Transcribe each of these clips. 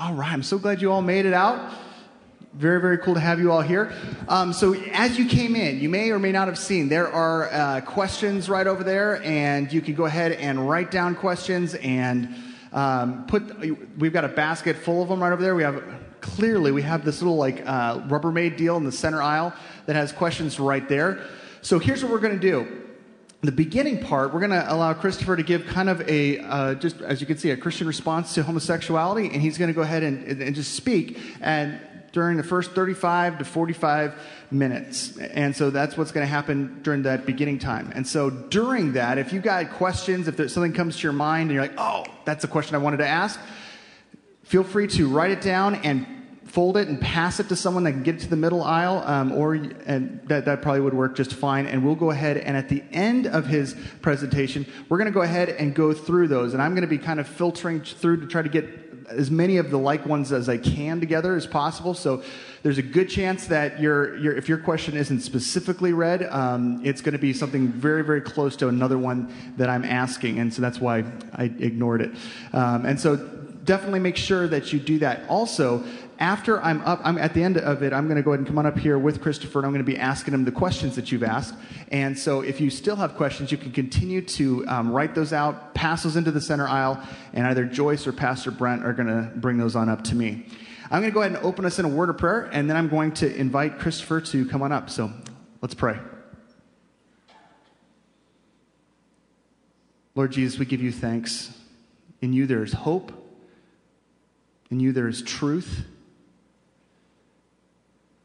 All right, I'm so glad you all made it out. Very, very cool to have you all here. Um, so, as you came in, you may or may not have seen there are uh, questions right over there, and you can go ahead and write down questions and um, put. We've got a basket full of them right over there. We have clearly we have this little like uh, Rubbermaid deal in the center aisle that has questions right there. So here's what we're going to do. The beginning part, we're going to allow Christopher to give kind of a, uh, just as you can see, a Christian response to homosexuality, and he's going to go ahead and, and just speak. And during the first 35 to 45 minutes. And so that's what's going to happen during that beginning time. And so during that, if you got questions, if there's something comes to your mind and you're like, oh, that's a question I wanted to ask, feel free to write it down and fold it and pass it to someone that can get it to the middle aisle, um, or and that, that probably would work just fine. And we'll go ahead and at the end of his presentation, we're going to go ahead and go through those. And I'm going to be kind of filtering through to try to get as many of the like ones as I can together as possible. So there's a good chance that your, your if your question isn't specifically read, um, it's going to be something very, very close to another one that I'm asking. And so that's why I ignored it. Um, and so definitely make sure that you do that. Also, after I'm up, I'm at the end of it, I'm going to go ahead and come on up here with Christopher, and I'm going to be asking him the questions that you've asked. And so, if you still have questions, you can continue to um, write those out, pass those into the center aisle, and either Joyce or Pastor Brent are going to bring those on up to me. I'm going to go ahead and open us in a word of prayer, and then I'm going to invite Christopher to come on up. So, let's pray. Lord Jesus, we give you thanks. In you there is hope. In you there is truth.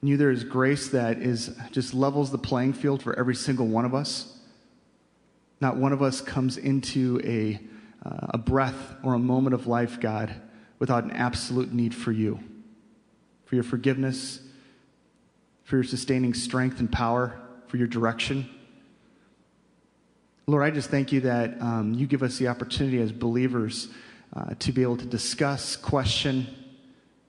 You there is grace that is just levels the playing field for every single one of us. Not one of us comes into a, uh, a breath or a moment of life, God, without an absolute need for you, for your forgiveness, for your sustaining strength and power, for your direction. Lord, I just thank you that um, you give us the opportunity as believers uh, to be able to discuss, question,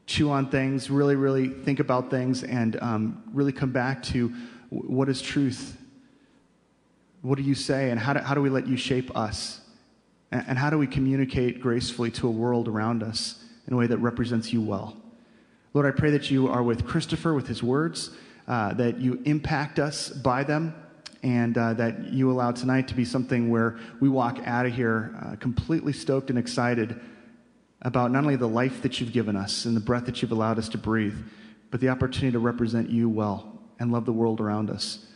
chew on things, really, really think about things, and um, really come back to what is truth? What do you say? And how do, how do we let you shape us? And, and how do we communicate gracefully to a world around us in a way that represents you well? Lord, I pray that you are with Christopher with his words, uh, that you impact us by them, and uh, that you allow tonight to be something where we walk out of here uh, completely stoked and excited about not only the life that you've given us and the breath that you've allowed us to breathe, but the opportunity to represent you well and love the world around us.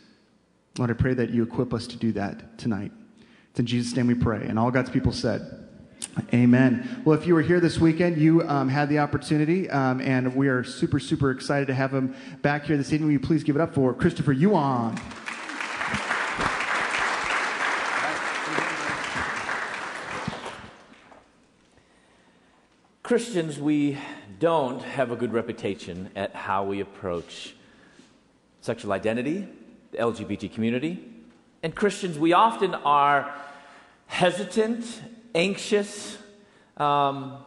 Lord, I pray that you equip us to do that tonight. It's in Jesus' name we pray. And all God's people said, Amen. Well, if you were here this weekend, you um, had the opportunity, um, and we are super, super excited to have him back here this evening. Will you please give it up for Christopher Yuan? Christians, we don't have a good reputation at how we approach sexual identity, the LGBT community. And Christians, we often are hesitant, anxious, um,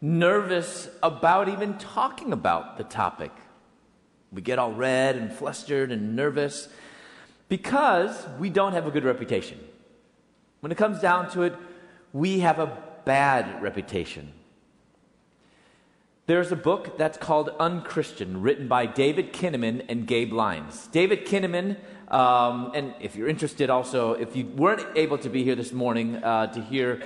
nervous about even talking about the topic. We get all red and flustered and nervous because we don't have a good reputation. When it comes down to it, we have a bad reputation. There's a book that's called Unchristian, written by David Kinnaman and Gabe Lyons. David Kinnaman, um, and if you're interested also, if you weren't able to be here this morning uh, to hear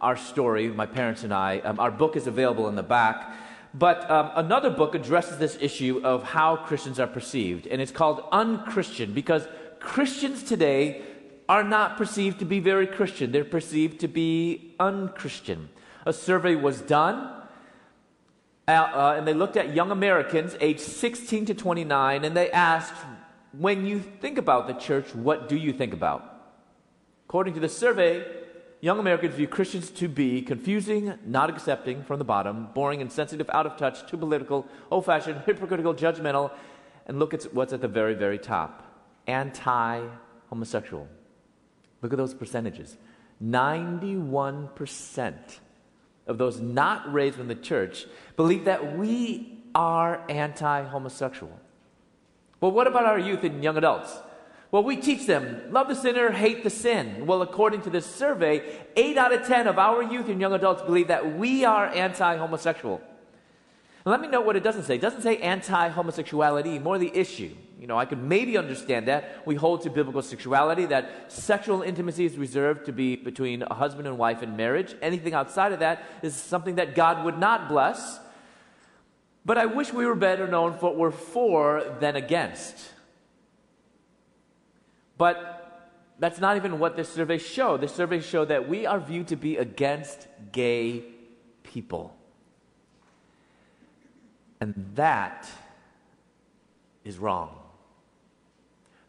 our story, my parents and I, um, our book is available in the back. But um, another book addresses this issue of how Christians are perceived, and it's called Unchristian because Christians today are not perceived to be very Christian. They're perceived to be unchristian. A survey was done uh, and they looked at young Americans aged 16 to 29, and they asked, When you think about the church, what do you think about? According to the survey, young Americans view Christians to be confusing, not accepting from the bottom, boring, insensitive, out of touch, too political, old fashioned, hypocritical, judgmental, and look at what's at the very, very top anti homosexual. Look at those percentages 91% of those not raised in the church believe that we are anti homosexual. Well, what about our youth and young adults? Well, we teach them love the sinner, hate the sin. Well, according to this survey, 8 out of 10 of our youth and young adults believe that we are anti homosexual. let me know what it doesn't say. It doesn't say anti homosexuality, more the issue. You know, I could maybe understand that. We hold to biblical sexuality that sexual intimacy is reserved to be between a husband and wife in marriage. Anything outside of that is something that God would not bless. But I wish we were better known for what we're for than against. But that's not even what this survey showed. This survey showed that we are viewed to be against gay people. And that is wrong.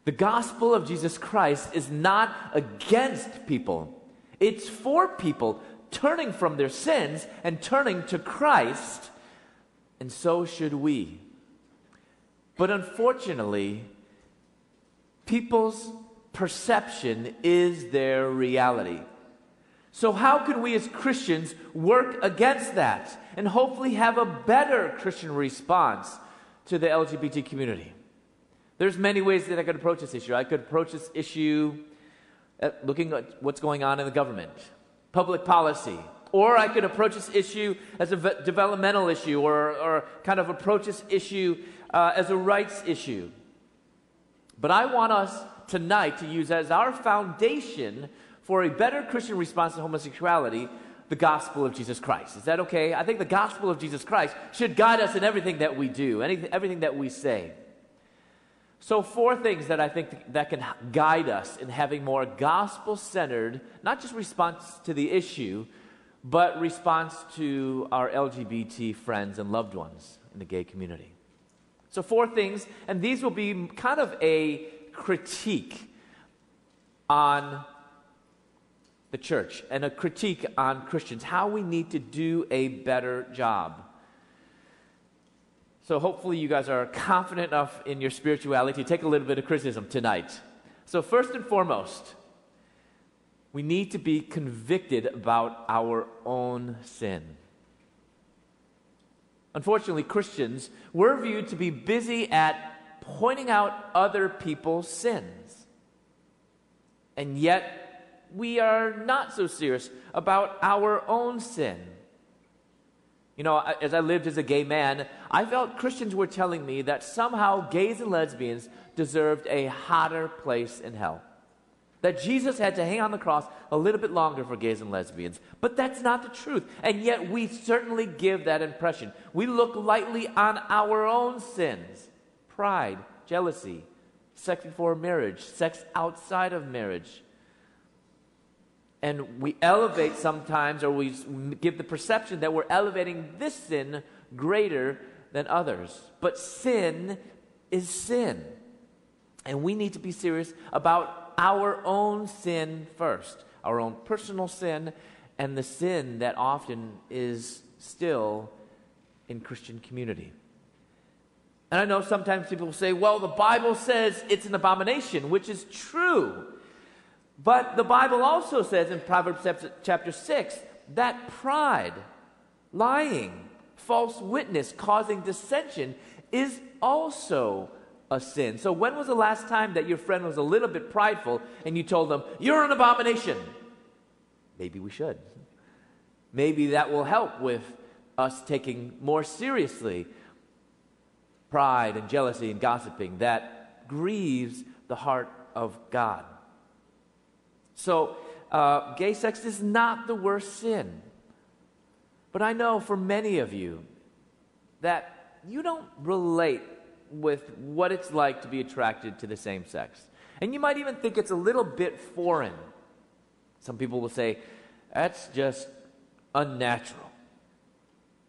The gospel of Jesus Christ is not against people, it's for people turning from their sins and turning to Christ, and so should we. But unfortunately, people's perception is their reality. So, how can we as Christians work against that and hopefully have a better Christian response to the LGBT community? There's many ways that I could approach this issue. I could approach this issue at looking at what's going on in the government, public policy, or I could approach this issue as a developmental issue or, or kind of approach this issue uh, as a rights issue. But I want us tonight to use as our foundation for a better Christian response to homosexuality the gospel of Jesus Christ. Is that okay? I think the gospel of Jesus Christ should guide us in everything that we do, anything, everything that we say. So, four things that I think that can guide us in having more gospel centered, not just response to the issue, but response to our LGBT friends and loved ones in the gay community. So, four things, and these will be kind of a critique on the church and a critique on Christians, how we need to do a better job. So, hopefully, you guys are confident enough in your spirituality to take a little bit of criticism tonight. So, first and foremost, we need to be convicted about our own sin. Unfortunately, Christians, we're viewed to be busy at pointing out other people's sins. And yet, we are not so serious about our own sin. You know, as I lived as a gay man, I felt Christians were telling me that somehow gays and lesbians deserved a hotter place in hell. That Jesus had to hang on the cross a little bit longer for gays and lesbians. But that's not the truth. And yet we certainly give that impression. We look lightly on our own sins pride, jealousy, sex before marriage, sex outside of marriage and we elevate sometimes, or we give the perception that we're elevating this sin greater than others. But sin is sin. And we need to be serious about our own sin first, our own personal sin, and the sin that often is still in Christian community. And I know sometimes people say, well, the Bible says it's an abomination, which is true. But the Bible also says in Proverbs chapter 6 that pride, lying, false witness, causing dissension is also a sin. So, when was the last time that your friend was a little bit prideful and you told them, You're an abomination? Maybe we should. Maybe that will help with us taking more seriously pride and jealousy and gossiping that grieves the heart of God. So, uh, gay sex is not the worst sin. But I know for many of you that you don't relate with what it's like to be attracted to the same sex. And you might even think it's a little bit foreign. Some people will say, that's just unnatural.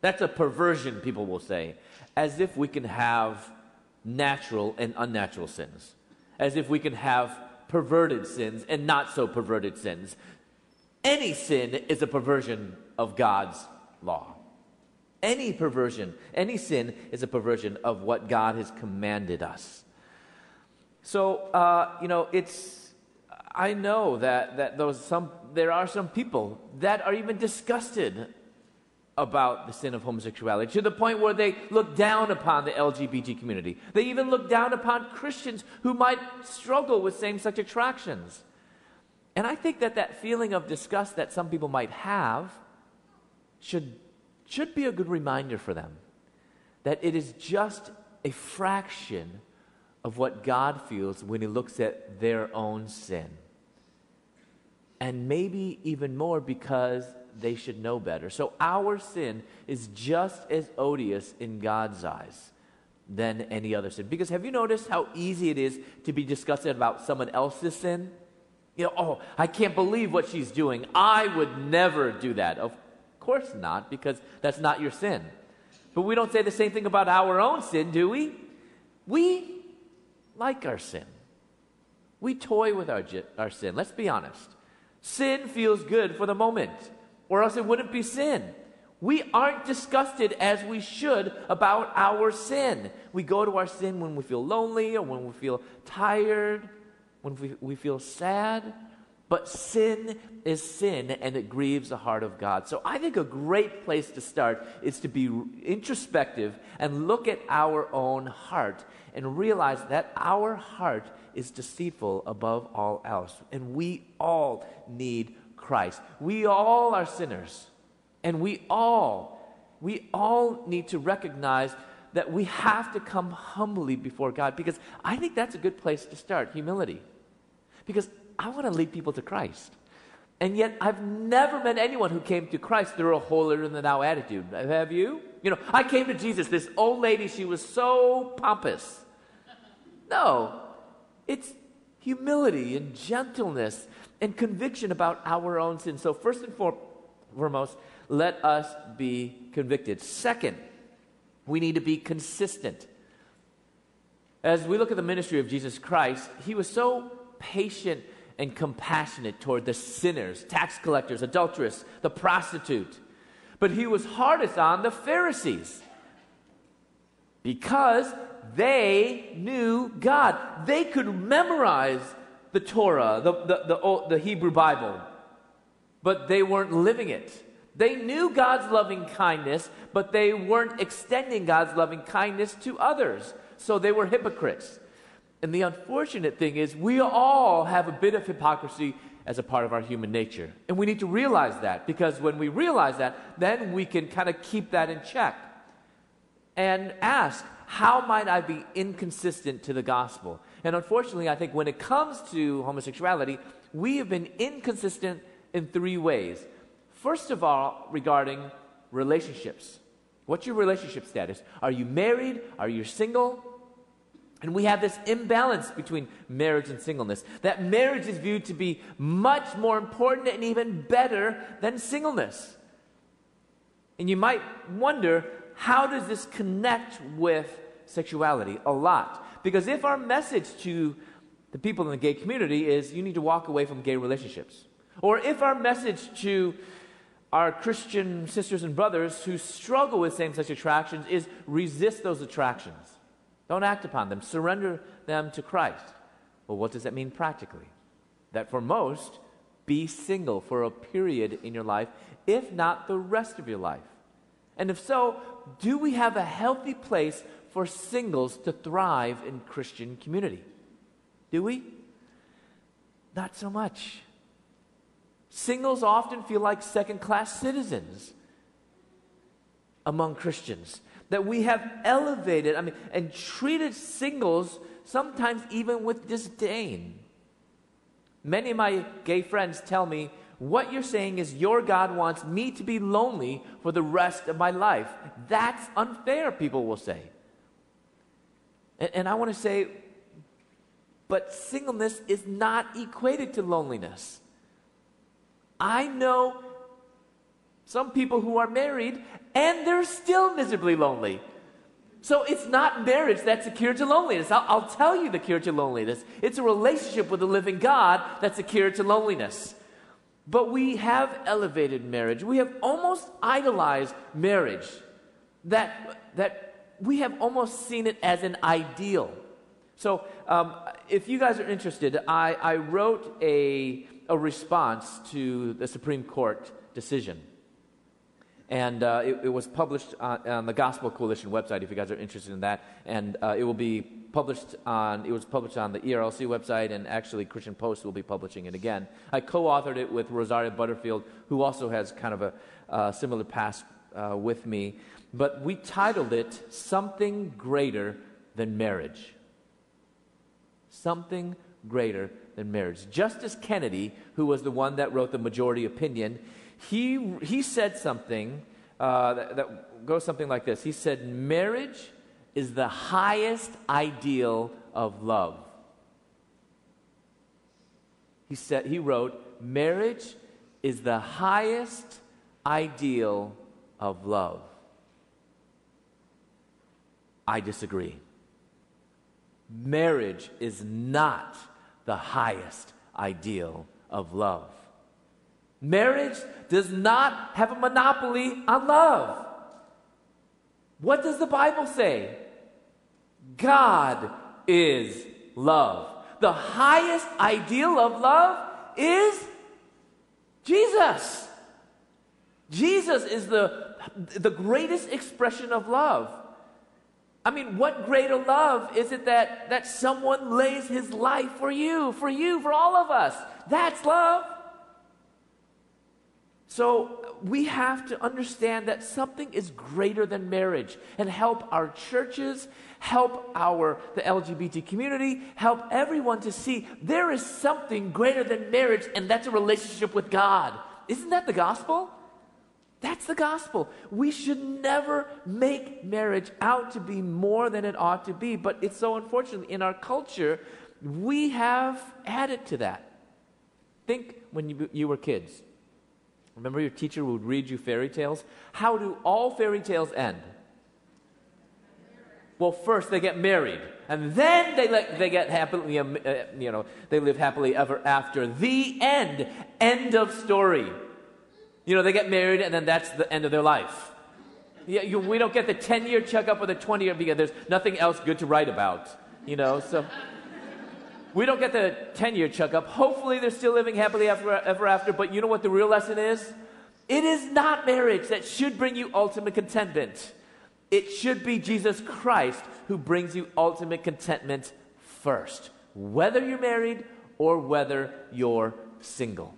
That's a perversion, people will say, as if we can have natural and unnatural sins, as if we can have perverted sins and not so perverted sins. Any sin is a perversion of God's law. Any perversion, any sin is a perversion of what God has commanded us. So, uh, you know, it's, I know that, that those some, there are some people that are even disgusted about the sin of homosexuality to the point where they look down upon the LGBT community. They even look down upon Christians who might struggle with same sex attractions. And I think that that feeling of disgust that some people might have should, should be a good reminder for them that it is just a fraction of what God feels when He looks at their own sin. And maybe even more because they should know better. So our sin is just as odious in God's eyes than any other sin. Because have you noticed how easy it is to be disgusted about someone else's sin? You know, oh, I can't believe what she's doing. I would never do that. Of course not, because that's not your sin. But we don't say the same thing about our own sin, do we? We like our sin. We toy with our, our sin. Let's be honest. Sin feels good for the moment, or else it wouldn't be sin. We aren't disgusted as we should about our sin. We go to our sin when we feel lonely or when we feel tired, when we, we feel sad. But sin is sin and it grieves the heart of God. So I think a great place to start is to be introspective and look at our own heart and realize that our heart is deceitful above all else. And we all need Christ. We all are sinners. And we all, we all need to recognize that we have to come humbly before God because I think that's a good place to start humility. Because I want to lead people to Christ. And yet, I've never met anyone who came to Christ through a holier than thou attitude. Have you? You know, I came to Jesus, this old lady, she was so pompous. No, it's humility and gentleness and conviction about our own sin. So, first and foremost, let us be convicted. Second, we need to be consistent. As we look at the ministry of Jesus Christ, he was so patient and compassionate toward the sinners, tax collectors, adulteress, the prostitute. But he was hardest on the Pharisees because they knew God. They could memorize the Torah, the, the, the, the Hebrew Bible, but they weren't living it. They knew God's loving kindness, but they weren't extending God's loving kindness to others. So they were hypocrites. And the unfortunate thing is, we all have a bit of hypocrisy as a part of our human nature. And we need to realize that because when we realize that, then we can kind of keep that in check and ask, how might I be inconsistent to the gospel? And unfortunately, I think when it comes to homosexuality, we have been inconsistent in three ways. First of all, regarding relationships. What's your relationship status? Are you married? Are you single? And we have this imbalance between marriage and singleness. That marriage is viewed to be much more important and even better than singleness. And you might wonder how does this connect with sexuality? A lot. Because if our message to the people in the gay community is you need to walk away from gay relationships, or if our message to our Christian sisters and brothers who struggle with same sex attractions is resist those attractions. Don't act upon them, surrender them to Christ. Well, what does that mean practically? That for most, be single for a period in your life, if not the rest of your life. And if so, do we have a healthy place for singles to thrive in Christian community? Do we? Not so much. Singles often feel like second class citizens among Christians. That we have elevated, I mean, and treated singles sometimes even with disdain. Many of my gay friends tell me, what you're saying is your God wants me to be lonely for the rest of my life. That's unfair, people will say. And, and I want to say, but singleness is not equated to loneliness. I know some people who are married and they're still miserably lonely. So it's not marriage that's a cure to loneliness. I'll, I'll, tell you the cure to loneliness. It's a relationship with the living God that's a cure to loneliness. But we have elevated marriage. We have almost idolized marriage. That, that we have almost seen it as an ideal. So um, if you guys are interested, I, I wrote a a response to the Supreme Court decision. And uh, it, it, was published on, on, the Gospel Coalition website if you guys are interested in that. And uh, it will be published on, it was published on the ERLC website, and actually Christian Post will be publishing it again. I co authored it with Rosaria Butterfield, who also has kind of a uh, similar past uh, with me. But we titled it Something Greater Than Marriage. Something Greater Than Marriage. Justice Kennedy, who was the one that wrote the majority opinion, he, he said something uh, that, that goes something like this He said, Marriage is the highest ideal of love. He said he wrote, marriage is the highest ideal of love. I disagree. Marriage is not the highest ideal of love. Marriage does not have a monopoly on love. What does the Bible say? God is love. The highest ideal of love is Jesus. Jesus is the, the greatest expression of love. I mean, what greater love is it that, that someone lays his life for you, for you, for all of us? That's love. So we have to understand that something is greater than marriage and help our churches, help our the LGBT community, help everyone to see there is something greater than marriage and that's a relationship with God. Isn't that the gospel? That's the gospel. We should never make marriage out to be more than it ought to be, but it's so unfortunate in our culture, we have added to that. Think when you, you were kids. Remember your teacher would read you fairy tales? How do all fairy tales end? Well, first they get married, and then they, let, they get happily, uh, you know, they live happily ever after. The end. End of story. You know, they get married and then that's the end of their life. Yeah, you, we don't get the 10 year checkup or the 20 year because there's nothing else good to write about. You know, so we don't get the 10 year checkup. Hopefully they're still living happily ever, ever after. But you know what the real lesson is? It is not marriage that should bring you ultimate contentment. It should be Jesus Christ who brings you ultimate contentment first, whether you're married or whether you're single.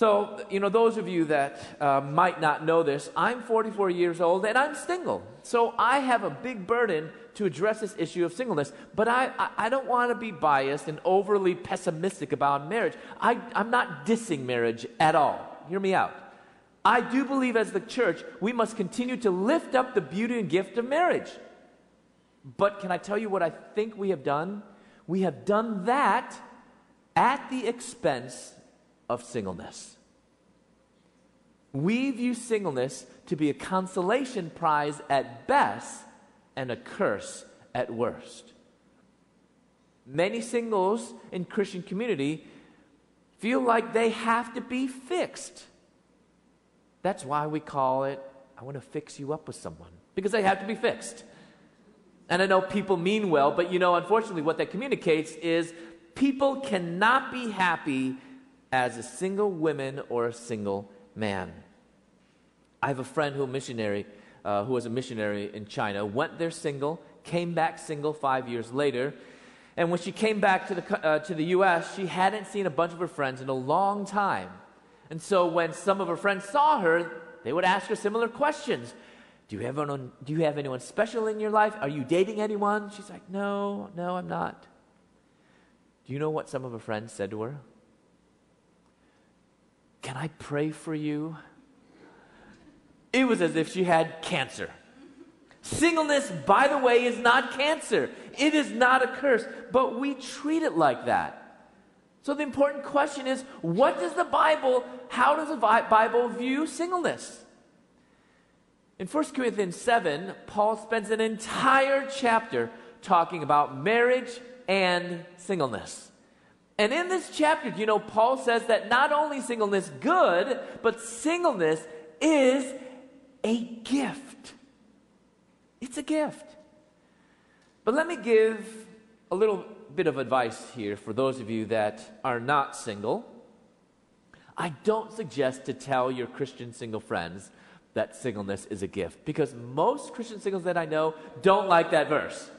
So, you know, those of you that uh, might not know this, I'm 44 years old and I'm single. So I have a big burden to address this issue of singleness. But I, I, I don't want to be biased and overly pessimistic about marriage. I, I'm not dissing marriage at all. Hear me out. I do believe as the church, we must continue to lift up the beauty and gift of marriage. But can I tell you what I think we have done? We have done that at the expense of singleness. We view singleness to be a consolation prize at best and a curse at worst. Many singles in Christian community feel like they have to be fixed. That's why we call it, I want to fix you up with someone, because they have to be fixed. And I know people mean well, but you know, unfortunately, what that communicates is people cannot be happy as a single woman or a single man. I have a friend who a missionary, uh, who was a missionary in China, went there single, came back single five years later, and when she came back to the, uh, to the U.S., she hadn't seen a bunch of her friends in a long time. And so when some of her friends saw her, they would ask her similar questions. Do you, have anyone, do you have anyone special in your life? Are you dating anyone? She's like, No, no, I'm not. Do you know what some of her friends said to her? Can I pray for you? It was as if she had cancer. Singleness, by the way, is not cancer. It is not a curse, but we treat it like that. So the important question is what does the Bible, how does the Bible view singleness? In 1 Corinthians 7, Paul spends an entire chapter talking about marriage and singleness. And in this chapter, you know, Paul says that not only singleness good, but singleness is a gift. It's a gift. But let me give a little bit of advice here for those of you that are not single. I don't suggest to tell your Christian single friends that singleness is a gift because most Christian singles that I know don't like that verse.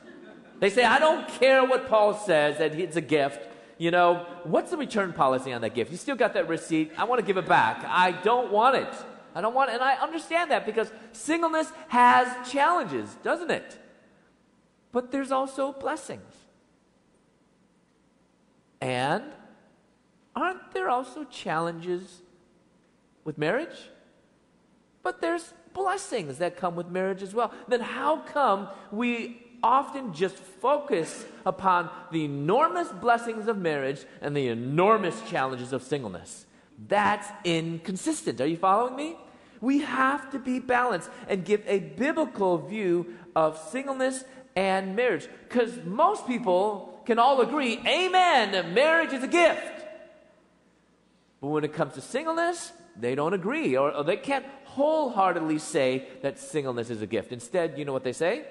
They say, I don't care what Paul says that it's a gift you know, what's the return policy on that gift? You still got that receipt. I want to give it back. I don't want it. I don't want it. And I understand that because singleness has challenges, doesn't it? But there's also blessings. And aren't there also challenges with marriage? But there's blessings that come with marriage as well. Then how come we often just focus upon the enormous blessings of marriage and the enormous challenges of singleness? That's inconsistent. Are you following me? We have to be balanced and give a biblical view of singleness and marriage. Because most people can all agree, amen, marriage is a gift. But when it comes to singleness, they don't agree, or, or, they can't wholeheartedly say that singleness is a gift. Instead, you know what they say?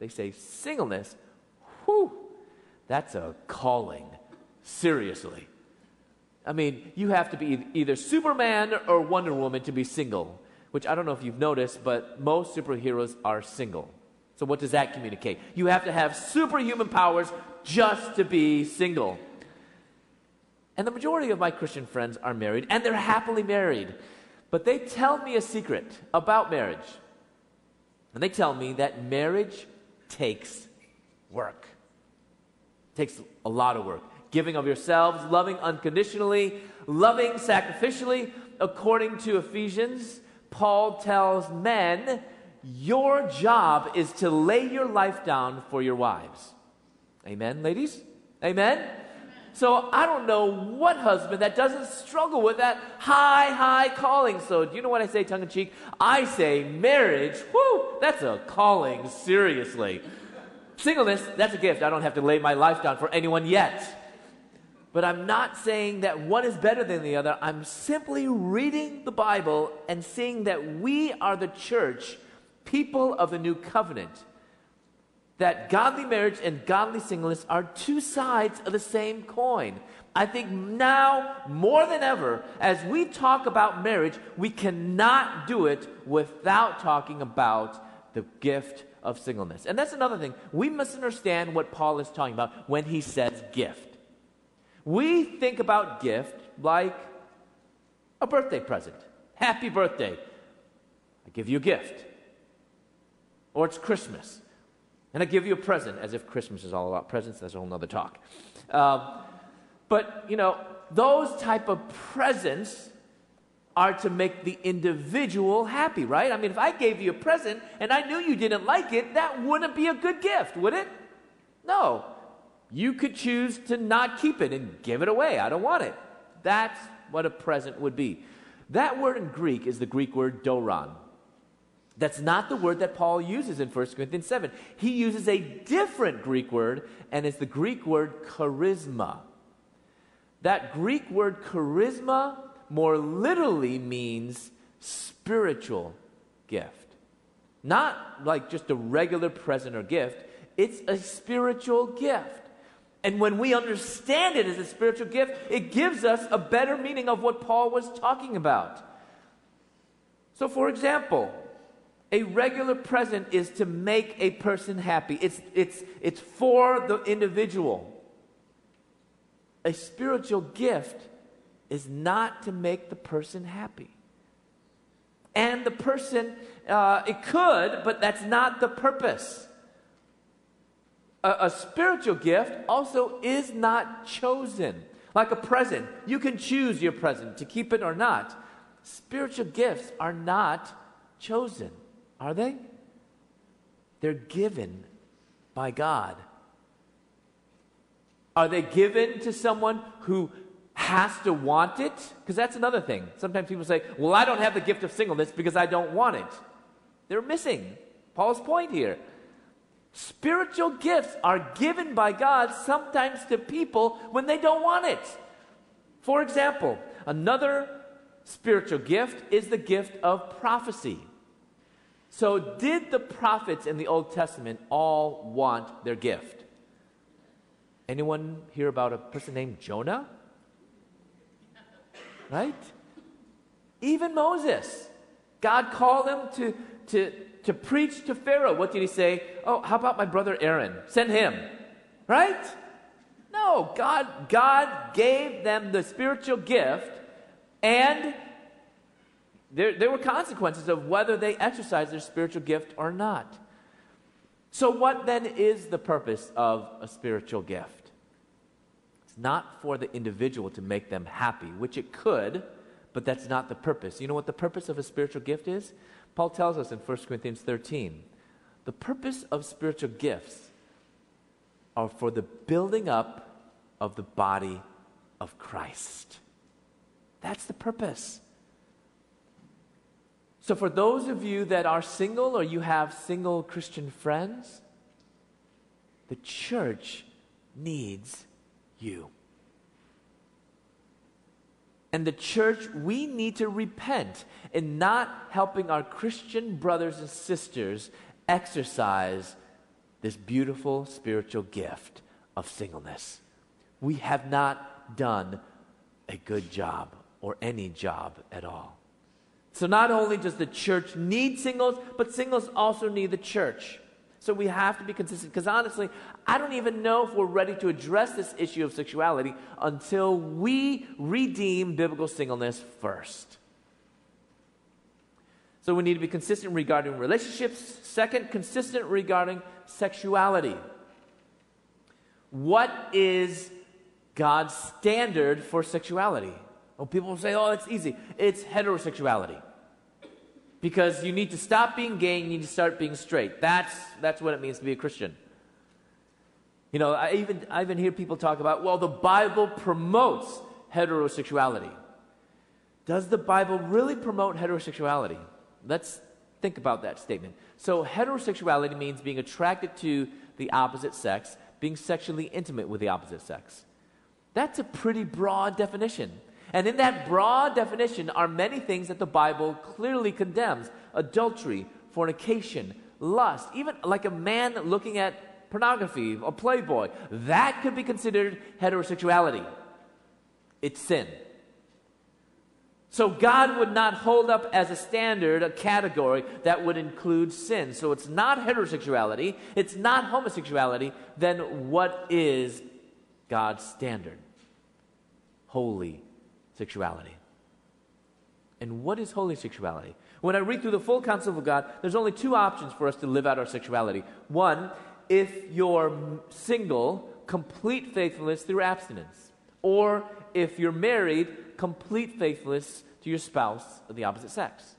They say, singleness, whew, that's a calling. Seriously. I mean, you have to be either Superman or Wonder Woman to be single, which I don't know if you've noticed, but most superheroes are single. So, what does that communicate? You have to have superhuman powers just to be single. And the majority of my Christian friends are married, and they're happily married. But they tell me a secret about marriage. And they tell me that marriage takes work. It takes a lot of work. Giving of yourselves, loving unconditionally, loving sacrificially. According to Ephesians, Paul tells men your job is to lay your life down for your wives. Amen, ladies? Amen? So I don't know what husband that doesn't struggle with that high, high calling. So do you know what I say tongue in cheek? I say marriage, whoo, that's a calling, seriously. Singleness, that's a gift. I don't have to lay my life down for anyone yet. But I'm not saying that one is better than the other. I'm simply reading the Bible and seeing that we are the church people of the new covenant that godly marriage and godly singleness are two sides of the same coin. I think now more than ever, as we talk about marriage, we cannot do it without talking about the gift of singleness. And that's another thing. We must understand what Paul is talking about when he says gift. We think about gift like a birthday present. Happy birthday. I give you a gift or it's Christmas. And I give you a present, as if Christmas is all about presents. That's a whole other talk. Um, but, you know, those type of presents are to make the individual happy, right? I mean, if I gave you a present and I knew you didn't like it, that wouldn't be a good gift, would it? No. You could choose to not keep it and give it away. I don't want it. That's what a present would be. That word in Greek is the Greek word doron. That's not the word that Paul uses in 1 Corinthians 7. He uses a different Greek word, and it's the Greek word charisma. That Greek word charisma more literally means spiritual gift. Not like just a regular present or gift, it's a spiritual gift. And when we understand it as a spiritual gift, it gives us a better meaning of what Paul was talking about. So, for example, a regular present is to make a person happy. It's, it's, it's for the individual. A spiritual gift is not to make the person happy. And the person, uh, it could, but that's not the purpose. A, a spiritual gift also is not chosen. Like a present, you can choose your present to keep it or not. Spiritual gifts are not chosen. Are they? They're given by God. Are they given to someone who has to want it? Because that's another thing. Sometimes people say, Well, I don't have the gift of singleness because I don't want it. They're missing Paul's point here. Spiritual gifts are given by God sometimes to people when they don't want it. For example, another spiritual gift is the gift of prophecy. So, did the prophets in the Old Testament all want their gift? Anyone hear about a person named Jonah? Right? Even Moses. God called him to, to, to preach to Pharaoh. What did he say? Oh, how about my brother Aaron? Send him. Right? No, God, God gave them the spiritual gift and there, there were consequences of whether they exercised their spiritual gift or not. So, what then is the purpose of a spiritual gift? It's not for the individual to make them happy, which it could, but that's not the purpose. You know what the purpose of a spiritual gift is? Paul tells us in 1 Corinthians 13 the purpose of spiritual gifts are for the building up of the body of Christ. That's the purpose. So, for those of you that are single or you have single Christian friends, the church needs you. And the church, we need to repent in not helping our Christian brothers and sisters exercise this beautiful spiritual gift of singleness. We have not done a good job or any job at all. So, not only does the church need singles, but singles also need the church. So, we have to be consistent because honestly, I don't even know if we're ready to address this issue of sexuality until we redeem biblical singleness first. So, we need to be consistent regarding relationships. Second, consistent regarding sexuality. What is God's standard for sexuality? Well, people say, oh, it's easy. It's heterosexuality. Because you need to stop being gay and you need to start being straight. That's, that's what it means to be a Christian. You know, I even, I even hear people talk about, well, the Bible promotes heterosexuality. Does the Bible really promote heterosexuality? Let's think about that statement. So, heterosexuality means being attracted to the opposite sex, being sexually intimate with the opposite sex. That's a pretty broad definition. And in that broad definition are many things that the Bible clearly condemns adultery, fornication, lust, even like a man looking at pornography, a playboy. That could be considered heterosexuality. It's sin. So God would not hold up as a standard a category that would include sin. So it's not heterosexuality, it's not homosexuality. Then what is God's standard? Holy sexuality. And what is holy sexuality? When I read through the full counsel of God, there's only two options for us to live out our sexuality. One, if you're single, complete faithfulness through abstinence. Or if you're married, complete faithfulness to your spouse of the opposite sex.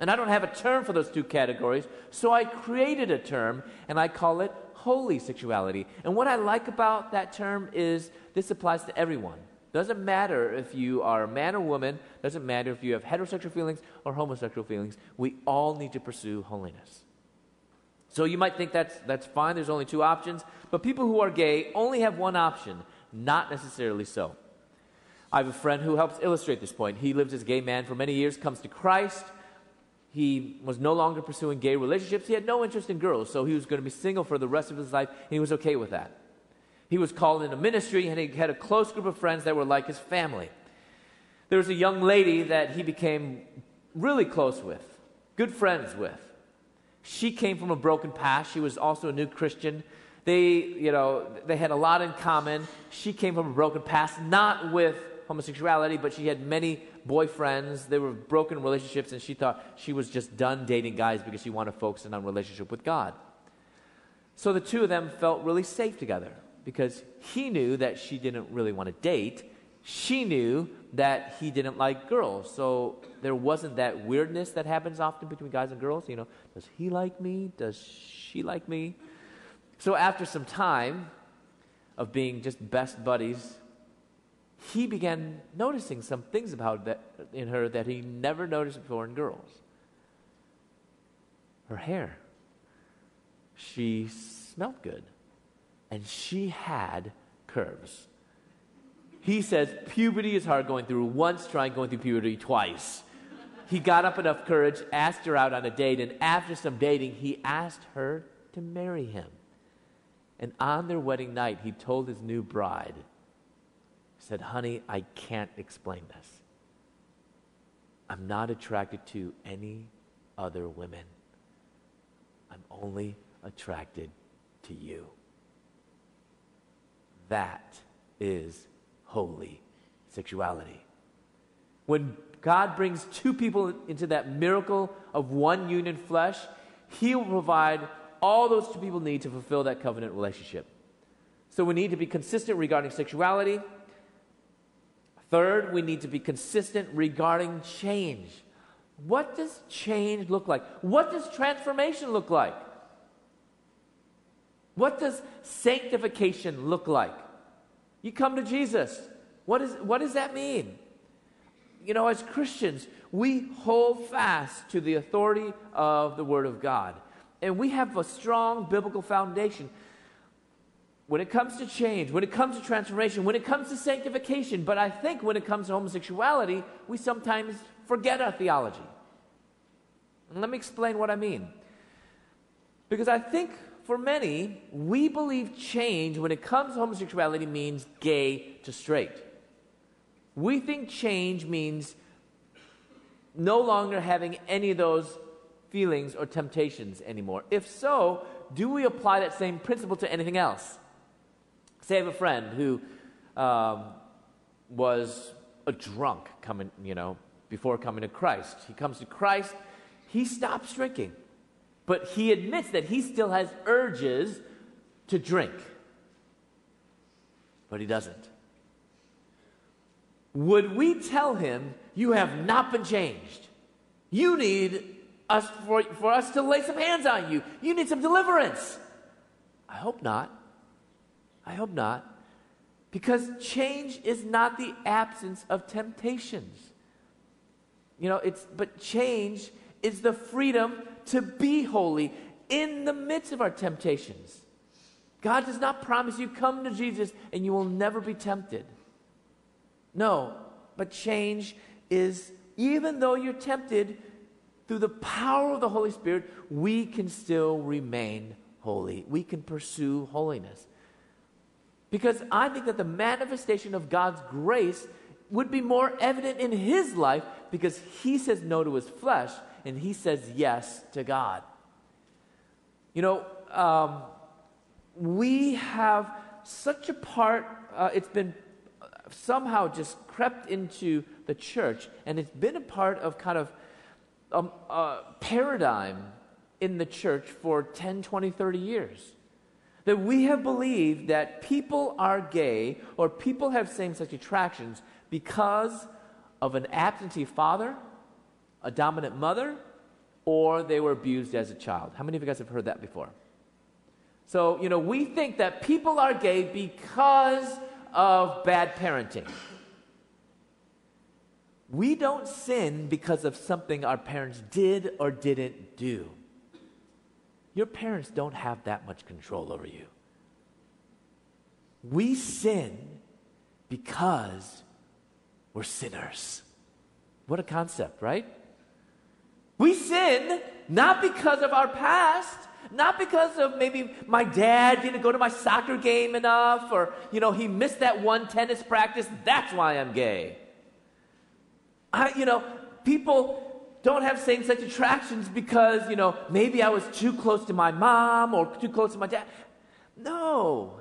And I don't have a term for those two categories, so I created a term and I call it holy sexuality. And what I like about that term is this applies to everyone. Doesn't matter if you are a man or woman, doesn't matter if you have heterosexual feelings or homosexual feelings. We all need to pursue holiness. So you might think that's, that's fine, there's only two options, but people who are gay only have one option. Not necessarily so. I have a friend who helps illustrate this point. He lives as a gay man for many years, comes to Christ. He was no longer pursuing gay relationships. He had no interest in girls, so he was going to be single for the rest of his life, and he was okay with that. He was called into ministry and he had a close group of friends that were like his family. There was a young lady that he became really close with, good friends with. She came from a broken past. She was also a new Christian. They, you know, they had a lot in common. She came from a broken past, not with homosexuality, but she had many boyfriends. They were broken relationships, and she thought she was just done dating guys because she wanted to focus on relationship with God. So the two of them felt really safe together because he knew that she didn't really want to date. She knew that he didn't like girls. So there wasn't that weirdness that happens often between guys and girls. You know, does he like me? Does she like me? So after some time of being just best buddies, he began noticing some things about that in her that he never noticed before in girls. Her hair. She smelled good and she had curves. He says puberty is hard going through once, trying going through puberty twice. He got up enough courage, asked her out on a date, and after some dating, he asked her to marry him. And on their wedding night, he told his new bride, said, Honey, I can't explain this. I'm not attracted to any other women. I'm only attracted to you. That is holy sexuality. When God brings two people into that miracle of one union flesh, He will provide all those two people need to fulfill that covenant relationship. So we need to be consistent regarding sexuality. Third, we need to be consistent regarding change. What does change look like? What does transformation look like? What does sanctification look like? You come to Jesus. What, is, what does that mean? You know, as Christians, we hold fast to the authority of the Word of God. And we have a strong biblical foundation when it comes to change, when it comes to transformation, when it comes to sanctification. But I think when it comes to homosexuality, we sometimes forget our theology. And let me explain what I mean. Because I think for many, we believe change when it comes to homosexuality means gay to straight. We think change means no longer having any of those feelings or temptations anymore. If so, do we apply that same principle to anything else? Say I have a friend who um, was a drunk coming, you know, before coming to Christ. He comes to Christ, he stops drinking, but he admits that he still has urges to drink, but he doesn't. Would we tell him, You have not been changed? You need us for, for us to lay some hands on you. You need some deliverance. I hope not. I hope not. Because change is not the absence of temptations. You know, it's but change is the freedom to be holy in the midst of our temptations. God does not promise you come to Jesus and you will never be tempted. No, but change is even though you're tempted, through the power of the Holy Spirit, we can still remain holy. We can pursue holiness. Because I think that the manifestation of God's grace would be more evident in his life because he says no to his flesh and he says yes to God. You know, um, we have such a part, uh, it's been somehow just crept into the church and it's been a part of kind of a, a paradigm in the church for 10, 20, 30 years. That we have believed that people are gay or people have same sex attractions because of an absentee father, a dominant mother, or they were abused as a child. How many of you guys have heard that before? So, you know, we think that people are gay because of bad parenting. We don't sin because of something our parents did or didn't do. Your parents don't have that much control over you. We sin because we're sinners. What a concept, right? We sin not because of our past, not because of maybe my dad didn't go to my soccer game enough or, you know, he missed that one tennis practice. That's why I'm gay. I, you know, people don't have same sex attractions because, you know, maybe I was too close to my mom or too close to my dad. No.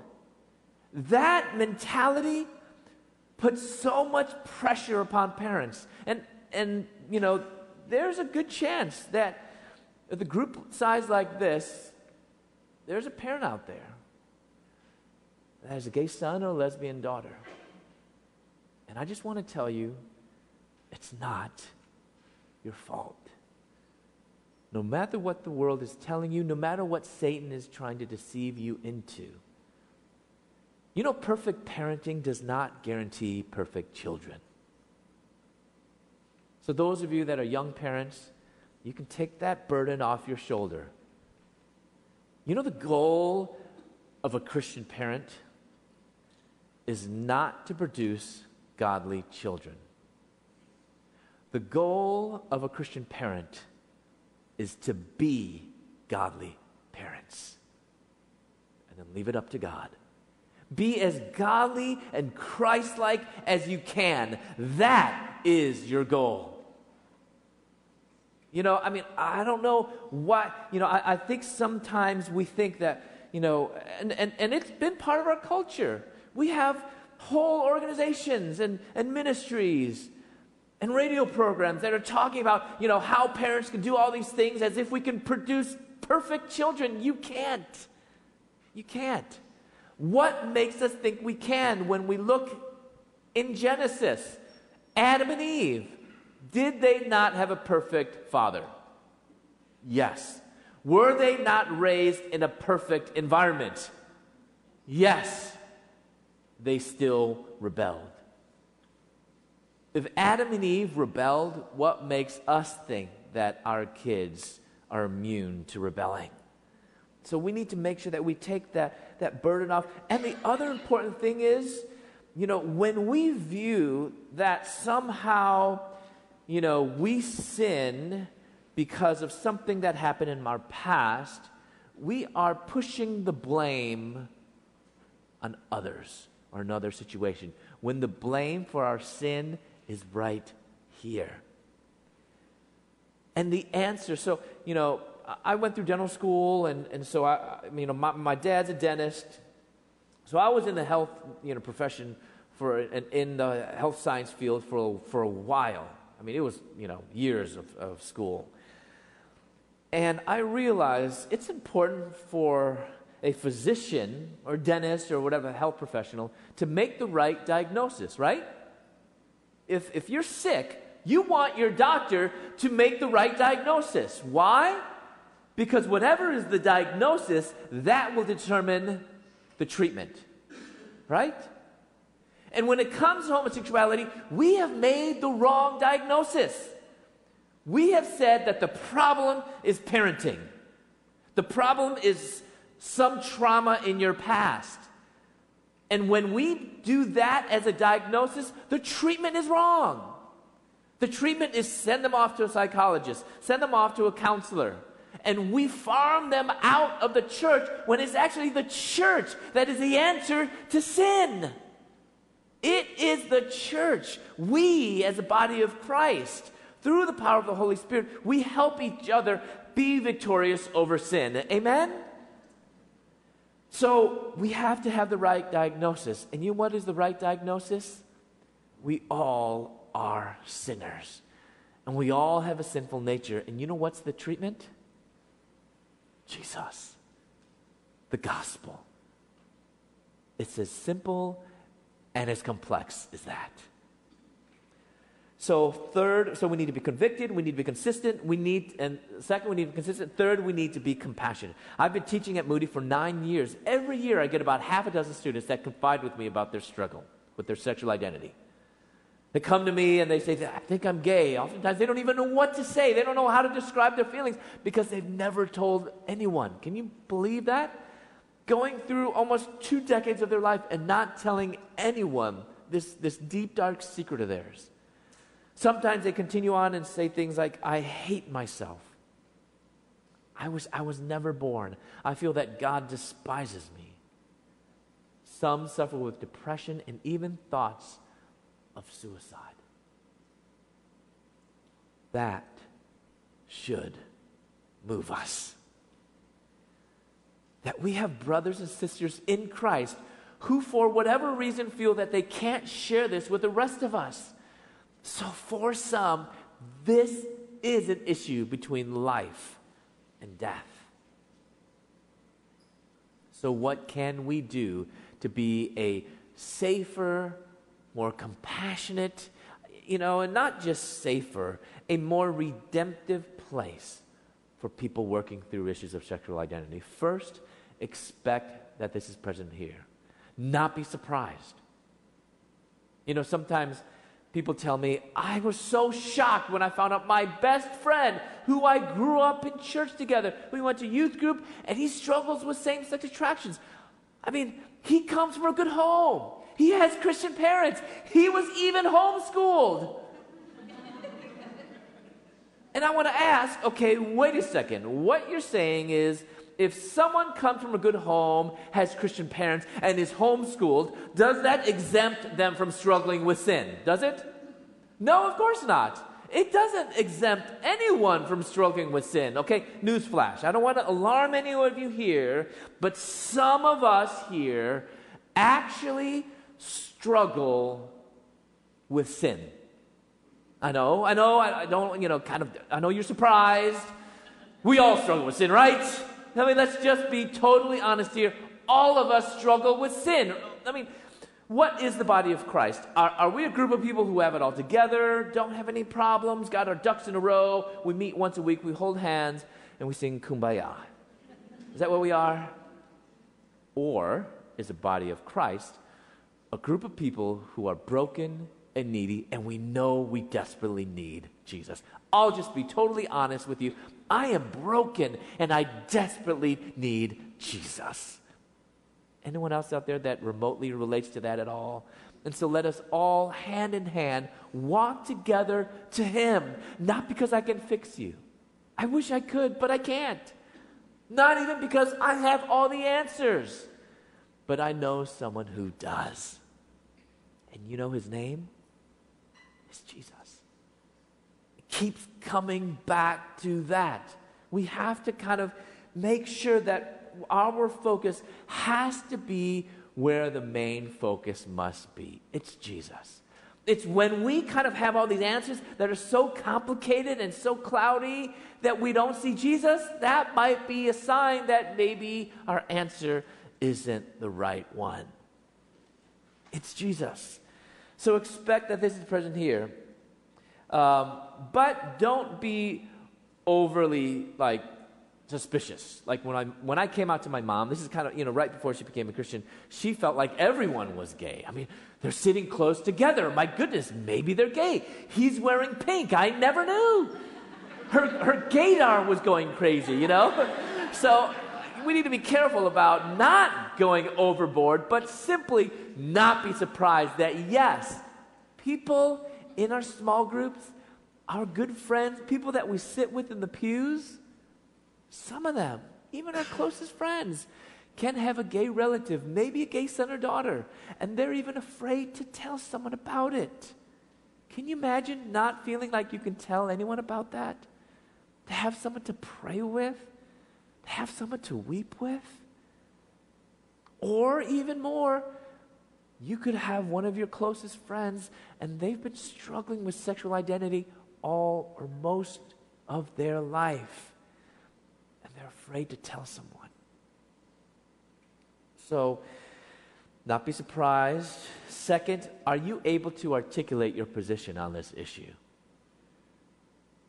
That mentality puts so much pressure upon parents. And, and you know, there's a good chance that at the group size like this, there's a parent out there that has a gay son or a lesbian daughter. And I just want to tell you it's not your fault. No matter what the world is telling you, no matter what Satan is trying to deceive you into. You know, perfect parenting does not guarantee perfect children. So, those of you that are young parents, you can take that burden off your shoulder. You know, the goal of a Christian parent is not to produce godly children. The goal of a Christian parent is to be godly parents. And then leave it up to God. Be as godly and Christ like as you can. That is your goal. You know, I mean, I don't know why, you know, I, I think sometimes we think that, you know, and, and, and it's been part of our culture. We have whole organizations and, and ministries and radio programs that are talking about, you know, how parents can do all these things as if we can produce perfect children. You can't. You can't. What makes us think we can when we look in Genesis? Adam and Eve, did they not have a perfect father? Yes. Were they not raised in a perfect environment? Yes. They still rebelled. If Adam and Eve rebelled, what makes us think that our kids are immune to rebelling? So we need to make sure that we take that, that burden off. And the other important thing is, you know, when we view that somehow, you know, we sin because of something that happened in our past, we are pushing the blame on others or another situation. When the blame for our sin is right here. And the answer, so, you know, I went through dental school, and, and so I, you know, my, my dad's a dentist. So I was in the health, you know, profession for, in, in the health science field for, for a while. I mean, it was, you know, years of, of school. And I realized it's important for a physician or dentist or whatever health professional to make the right diagnosis, right? if, if you're sick, you want your doctor to make the right diagnosis. Why? Because whatever is the diagnosis, that will determine the treatment. Right? And when it comes to homosexuality, we have made the wrong diagnosis. We have said that the problem is parenting. The problem is some trauma in your past. And when we do that as a diagnosis, the treatment is wrong. The treatment is send them off to a psychologist, send them off to a counselor. And we farm them out of the church when it's actually the church that is the answer to sin. It is the church. We, as a body of Christ, through the power of the Holy Spirit, we help each other be victorious over sin. Amen? So we have to have the right diagnosis. And you know what is the right diagnosis? We all are sinners. And we all have a sinful nature. And you know what's the treatment? Jesus, the gospel. It's as simple and as complex as that. So, third, so we need to be convicted, we need to be consistent, we need, and second, we need to be consistent. Third, we need to be compassionate. I've been teaching at Moody for nine years. Every year, I get about half a dozen students that confide with me about their struggle with their sexual identity. They come to me and they say, I think I'm gay. Oftentimes, they don't even know what to say. They don't know how to describe their feelings because they've never told anyone. Can you believe that? Going through almost two decades of their life and not telling anyone this, this deep, dark secret of theirs. Sometimes they continue on and say things like, I hate myself. I was, I was never born. I feel that God despises me. Some suffer with depression and even thoughts of suicide. That should move us. That we have brothers and sisters in Christ who, for whatever reason, feel that they can't share this with the rest of us. So, for some, this is an issue between life and death. So, what can we do to be a safer, more compassionate, you know, and not just safer, a more redemptive place for people working through issues of sexual identity? First, expect that this is present here. Not be surprised. You know, sometimes People tell me, I was so shocked when I found out my best friend, who I grew up in church together, we went to youth group, and he struggles with same sex attractions. I mean, he comes from a good home, he has Christian parents, he was even homeschooled. and I want to ask okay, wait a second. What you're saying is, if someone comes from a good home, has Christian parents, and is homeschooled, does that exempt them from struggling with sin? Does it? No, of course not. It doesn't exempt anyone from struggling with sin. Okay, newsflash. I don't want to alarm any of you here, but some of us here actually struggle with sin. I know, I know, I, I don't, you know, kind of, I know you're surprised. We all struggle with sin, right? I mean, let's just be totally honest here. All of us struggle with sin. I mean, what is the body of Christ? Are, are, we a group of people who have it all together, don't have any problems, got our ducks in a row? We meet once a week, we hold hands, and we sing kumbaya. Is that what we are? Or is the body of Christ a group of people who are broken and needy, and we know we desperately need Jesus? I'll just be totally honest with you. I am broken, and I desperately need Jesus. Anyone else out there that remotely relates to that at all? And so let us all, hand in hand, walk together to Him. Not because I can fix you. I wish I could, but I can't. Not even because I have all the answers. But I know someone who does. And you know his name? It's Jesus. It keeps coming back to that. We have to kind of make sure that our focus has to be where the main focus must be. It's Jesus. It's when we kind of have all these answers that are so complicated and so cloudy that we don't see Jesus, that might be a sign that maybe our answer isn't the right one. It's Jesus. So expect that this is present here. Um, but don't be overly like suspicious. Like when I when I came out to my mom, this is kind of you know right before she became a Christian, she felt like everyone was gay. I mean, they're sitting close together. My goodness, maybe they're gay. He's wearing pink. I never knew. Her her gaydar was going crazy, you know. So we need to be careful about not going overboard, but simply not be surprised that yes, people in our small groups, our good friends, people that we sit with in the pews some of them, even our closest friends, can have a gay relative, maybe a gay son or daughter, and they're even afraid to tell someone about it. Can you imagine not feeling like you can tell anyone about that? To have someone to pray with, to have someone to weep with? Or even more, you could have one of your closest friends and they've been struggling with sexual identity all or most of their life and they're afraid to tell someone. So, not be surprised. Second, are you able to articulate your position on this issue?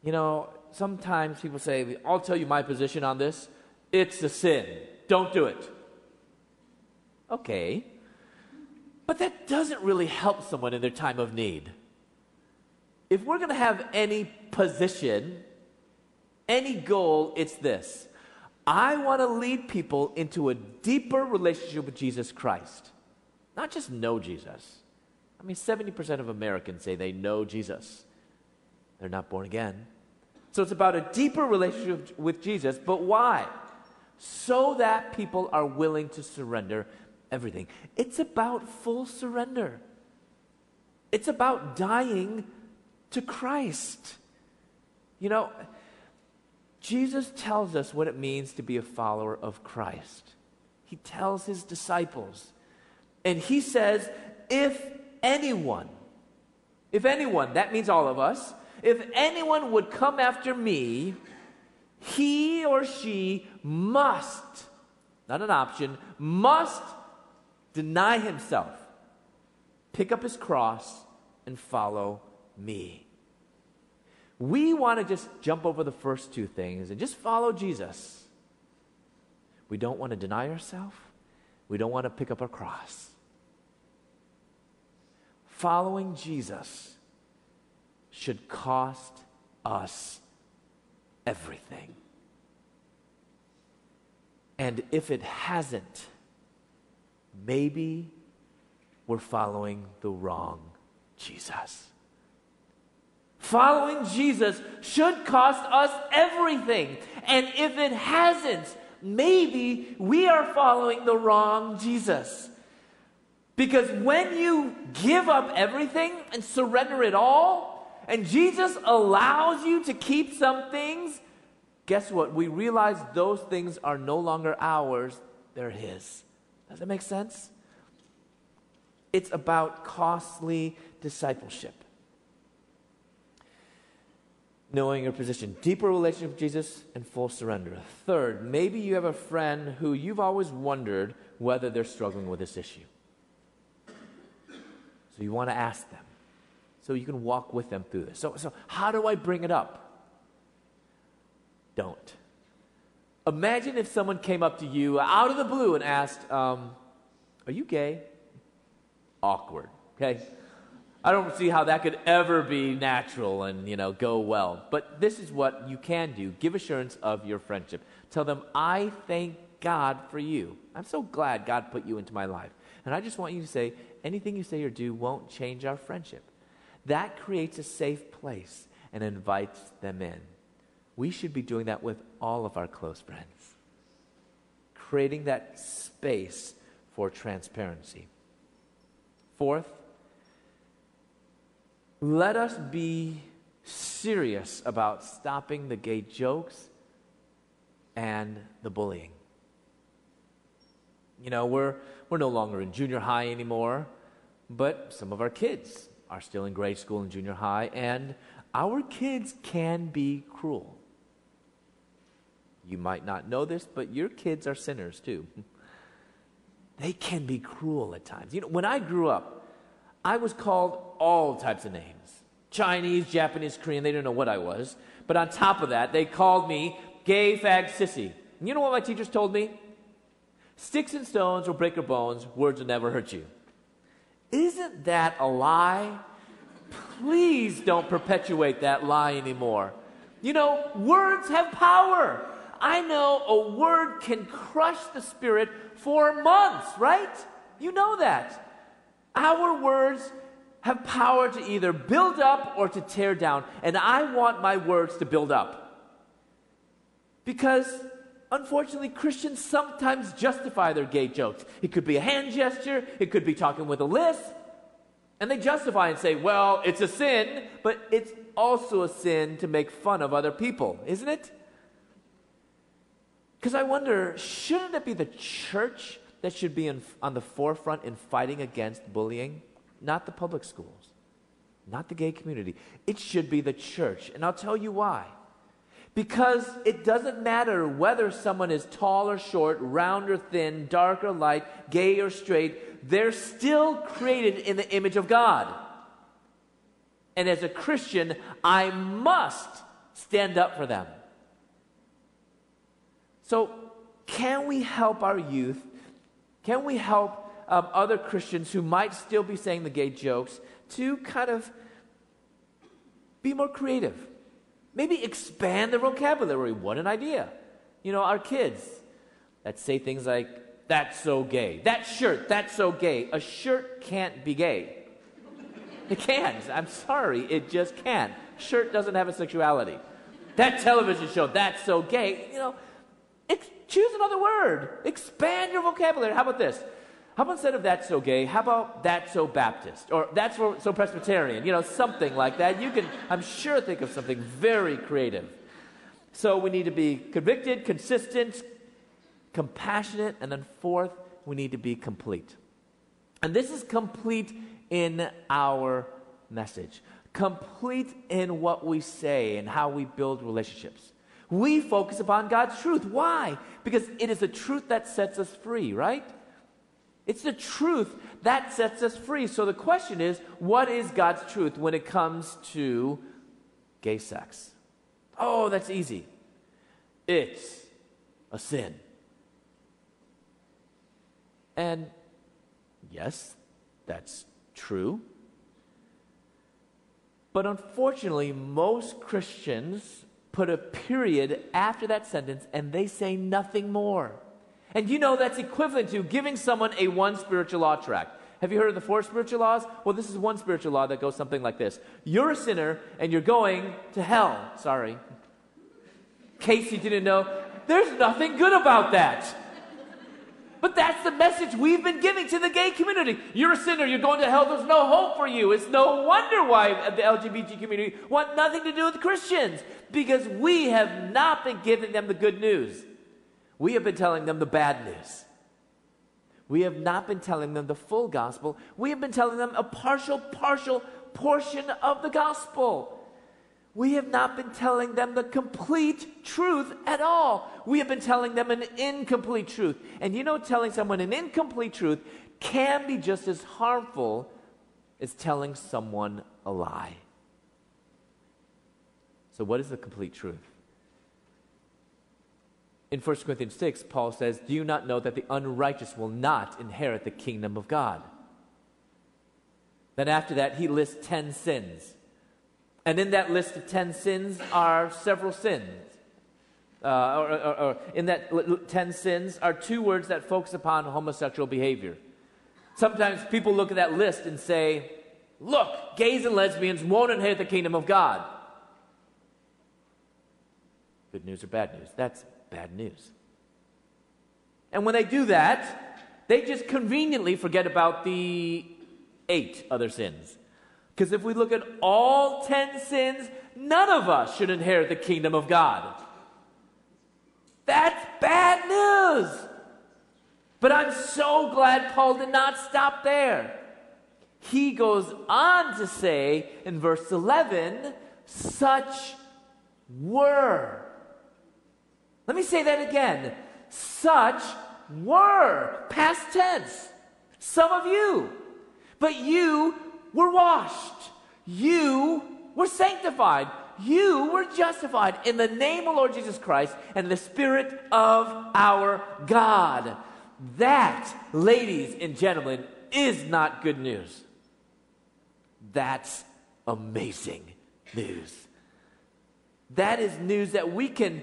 You know, sometimes people say, I'll tell you my position on this. It's a sin. Don't do it. Okay. But that doesn't really help someone in their time of need. If we're going to have any position, any goal, it's this I want to lead people into a deeper relationship with Jesus Christ. Not just know Jesus. I mean, 70% of Americans say they know Jesus, they're not born again. So it's about a deeper relationship with Jesus, but why? So that people are willing to surrender everything. It's about full surrender. It's about dying to Christ. You know, Jesus tells us what it means to be a follower of Christ. He tells his disciples. And he says, if anyone, if anyone, that means all of us, if anyone would come after me, he or she must, not an option, must deny himself, pick up his cross, and follow me. We want to just jump over the first two things and just follow Jesus. We don't want to deny ourselves. We don't want to pick up our cross. Following Jesus should cost us everything. And if it hasn't, maybe we're following the wrong Jesus. Following Jesus should cost us everything. And if it hasn't, maybe we are following the wrong Jesus. Because when you give up everything and surrender it all, and Jesus allows you to keep some things, guess what? We realize those things are no longer ours, they're His. Does that make sense? It's about costly discipleship. knowing your position, deeper relationship with Jesus, and full surrender. Third, maybe you have a friend who you've always wondered whether they're struggling with this issue. So you want to ask them so you can walk with them through this. So, so how do I bring it up? Don't. Imagine if someone came up to you out of the blue and asked, um, Are you gay? Awkward, okay? I don't see how that could ever be natural and, you know, go well. But this is what you can do. Give assurance of your friendship. Tell them, I thank God for you. I'm so glad God put you into my life. And I just want you to say, anything you say or do won't change our friendship. That creates a safe place and invites them in. We should be doing that with all of our close friends, creating that space for transparency. Fourth, let us be serious about stopping the gay jokes and the bullying. You know, we're, we're no longer in junior high anymore, but some of our kids are still in grade school and junior high, and our kids can be cruel. You might not know this, but your kids are sinners too. They can be cruel at times. You know, when I grew up, I was called all types of names Chinese, Japanese, Korean, they didn't know what I was. But on top of that, they called me gay, fag, sissy. And you know what my teachers told me? Sticks and stones will break your bones, words will never hurt you. Isn't that a lie? Please don't perpetuate that lie anymore. You know, words have power. I know a word can crush the spirit for months, right? You know that. Our words have power to either build up or to tear down, and I want my words to build up. Because unfortunately, Christians sometimes justify their gay jokes. It could be a hand gesture, it could be talking with a list. And they justify and say, well, it's a sin, but it's also a sin to make fun of other people, isn't it? Because I wonder, shouldn't it be the church that should be in, on the forefront in fighting against bullying? Not the public schools, not the gay community. It should be the church. And I'll tell you why. Because it doesn't matter whether someone is tall or short, round or thin, dark or light, gay or straight, they're still created in the image of God. And as a Christian, I must stand up for them. So, can we help our youth? Can we help um, other Christians who might still be saying the gay jokes to kind of be more creative? Maybe expand their vocabulary. What an idea. You know, our kids that say things like, that's so gay. That shirt, that's so gay. A shirt can't be gay. It can't. I'm sorry, it just can't. Shirt doesn't have a sexuality. That television show, that's so gay. You know, choose another word. Expand your vocabulary. How about this? How about instead of that's so gay, how about that's so Baptist? Or that's so Presbyterian? You know, something like that. You can, I'm sure, think of something very creative. So we need to be convicted, consistent, compassionate, and then fourth, we need to be complete. And this is complete in our message, complete in what we say and how we build relationships. We focus upon God's truth. Why? Because it is the truth that sets us free, right? It's the truth that sets us free. So the question is what is God's truth when it comes to gay sex? Oh, that's easy. It's a sin. And yes, that's true. But unfortunately, most Christians put a period after that sentence and they say nothing more. And you know that's equivalent to giving someone a one spiritual law tract. Have you heard of the four spiritual laws? Well, this is one spiritual law that goes something like this You're a sinner and you're going to hell. Sorry. In case you didn't know, there's nothing good about that. But that's the message we've been giving to the gay community. You're a sinner, you're going to hell, there's no hope for you. It's no wonder why the LGBT community want nothing to do with Christians because we have not been giving them the good news. We have been telling them the bad news. We have not been telling them the full gospel. We have been telling them a partial, partial portion of the gospel. We have not been telling them the complete truth at all. We have been telling them an incomplete truth. And you know, telling someone an incomplete truth can be just as harmful as telling someone a lie. So, what is the complete truth? In 1 Corinthians 6, Paul says, Do you not know that the unrighteous will not inherit the kingdom of God? Then, after that, he lists 10 sins. And in that list of 10 sins are several sins. Uh, or, or, or, in that 10 sins are two words that focus upon homosexual behavior. Sometimes people look at that list and say, Look, gays and lesbians won't inherit the kingdom of God. Good news or bad news? That's bad news. And when they do that, they just conveniently forget about the eight other sins. Because if we look at all 10 sins, none of us should inherit the kingdom of God. That's bad news. But I'm so glad Paul did not stop there. He goes on to say in verse 11, such were. Let me say that again. Such were. Past tense. Some of you. But you were washed. You were sanctified. You were justified in the name of Lord Jesus Christ and the Spirit of our God. That, ladies and gentlemen, is not good news. That's amazing news. That is news that we can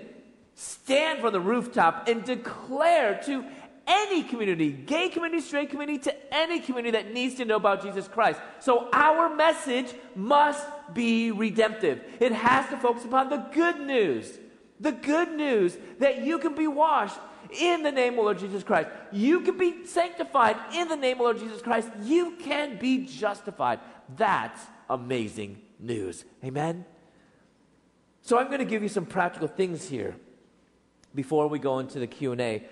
stand from the rooftop and declare to any community, gay community, straight community, to any community that needs to know about Jesus Christ. So our message must be redemptive. It has to focus upon the good news. The good news that you can be washed in the name of Lord Jesus Christ. You can be sanctified in the name of Lord Jesus Christ. You can be justified. That's amazing news. Amen? So I'm going to give you some practical things here before we go into the Q&A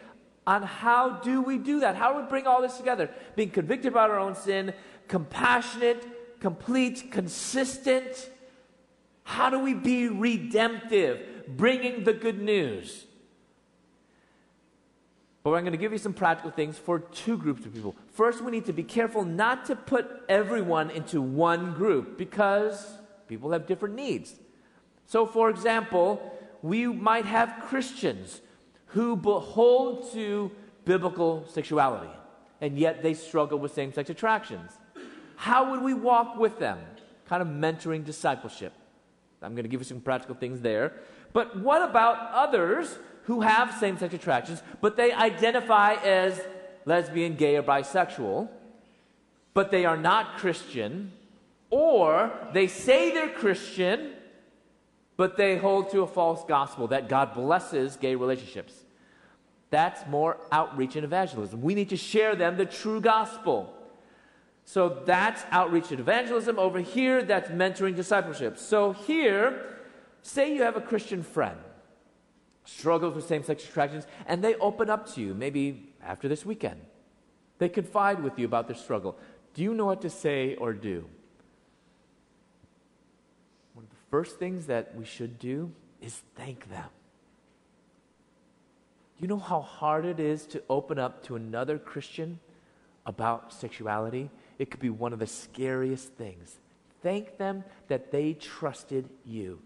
on how do we do that? How do we bring all this together? Being convicted about our own sin, compassionate, complete, consistent. How do we be redemptive? Bringing the good news. But I'm going to give you some practical things for two groups of people. First, we need to be careful not to put everyone into one group because people have different needs. So, for example, we might have Christians who hold to biblical sexuality, and yet they struggle with same sex attractions. How would we walk with them? Kind of mentoring discipleship. I'm going to give you some practical things there. But what about others who have same sex attractions, but they identify as lesbian, gay, or bisexual, but they are not Christian, or they say they're Christian, but they hold to a false gospel that God blesses gay relationships. That's more outreach and evangelism. We need to share them the true gospel. So that's outreach and evangelism. Over here, that's mentoring discipleship. So here, say you have a Christian friend struggles with same sex attractions, and they open up to you, maybe after this weekend. They confide with you about their struggle. Do you know what to say or do? One of the first things that we should do is thank them. You know how hard it is to open up to another Christian about sexuality? It could be one of the scariest things. Thank them that they trusted you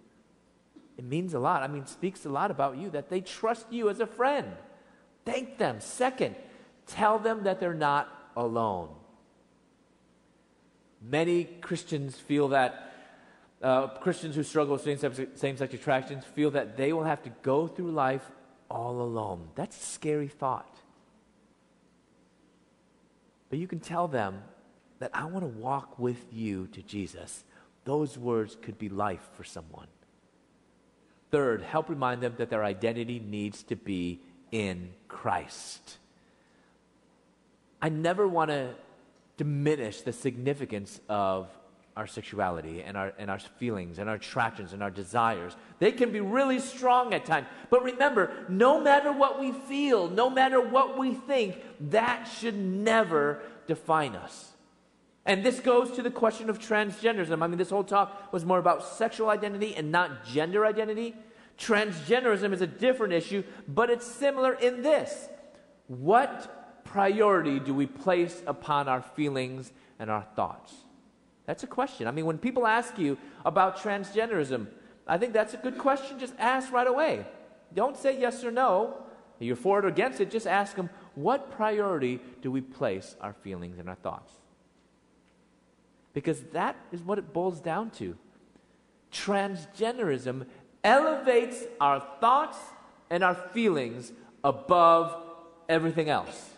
it means a lot. I mean, speaks a lot about you that they trust you as a friend. Thank them. Second, tell them that they're not alone. Many Christians feel that, uh, Christians who struggle with same sex attractions feel that they will have to go through life all alone. That's a scary thought. But you can tell them that I want to walk with you to Jesus. Those words could be life for someone. Third, help remind them that their identity needs to be in Christ. I never want to diminish the significance of our sexuality and our, and our feelings and our attractions and our desires. They can be really strong at times. But remember, no matter what we feel, no matter what we think, that should never define us. And this goes to the question of transgenderism. I mean, this whole talk was more about sexual identity and not gender identity. Transgenderism is a different issue, but it's similar in this. What priority do we place upon our feelings and our thoughts? That's a question. I mean, when people ask you about transgenderism, I think that's a good question. Just ask right away. Don't say yes or no. You're for it or against it. Just ask them, what priority do we place our feelings and our thoughts? Because that is what it boils down to. Transgenderism elevates our thoughts and our feelings above everything else.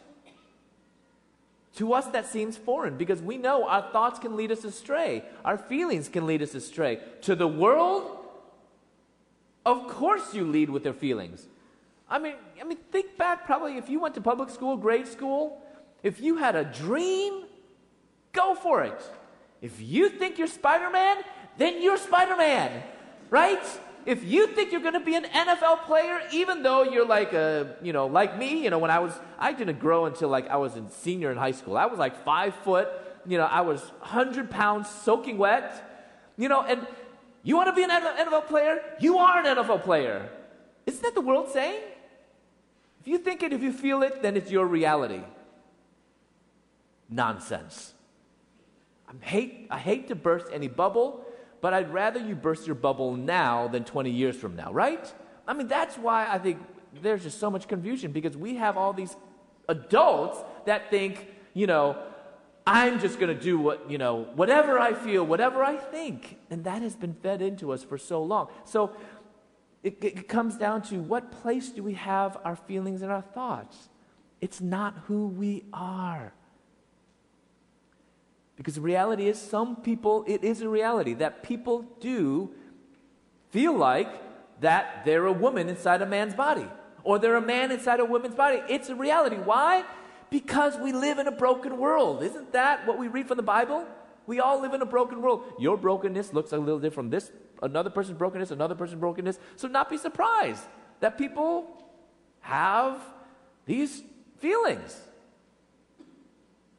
To us, that seems foreign because we know our thoughts can lead us astray, our feelings can lead us astray. To the world, of course, you lead with your feelings. I mean, I mean, think back probably if you went to public school, grade school, if you had a dream, go for it. If you think you're Spider Man, then you're Spider Man, right? If you think you're going to be an NFL player, even though you're like a, you know, like me, you know, when I was, I didn't grow until like I was in senior in high school. I was like five foot, you know, I was 100 pounds soaking wet, you know, and you want to be an NFL player? You are an NFL player. Isn't that the world saying? If you think it, if you feel it, then it's your reality. Nonsense. I hate, I hate to burst any bubble, but I'd rather you burst your bubble now than 20 years from now, right? I mean, that's why I think there's just so much confusion because we have all these adults that think, you know, I'm just going to do what, you know, whatever I feel, whatever I think. And that has been fed into us for so long. So it, it comes down to what place do we have our feelings and our thoughts? It's not who we are. Because the reality is, some people, it is a reality that people do feel like that they're a woman inside a man's body or they're a man inside a woman's body. It's a reality. Why? Because we live in a broken world. Isn't that what we read from the Bible? We all live in a broken world. Your brokenness looks a little different from this, another person's brokenness, another person's brokenness. So, not be surprised that people have these feelings.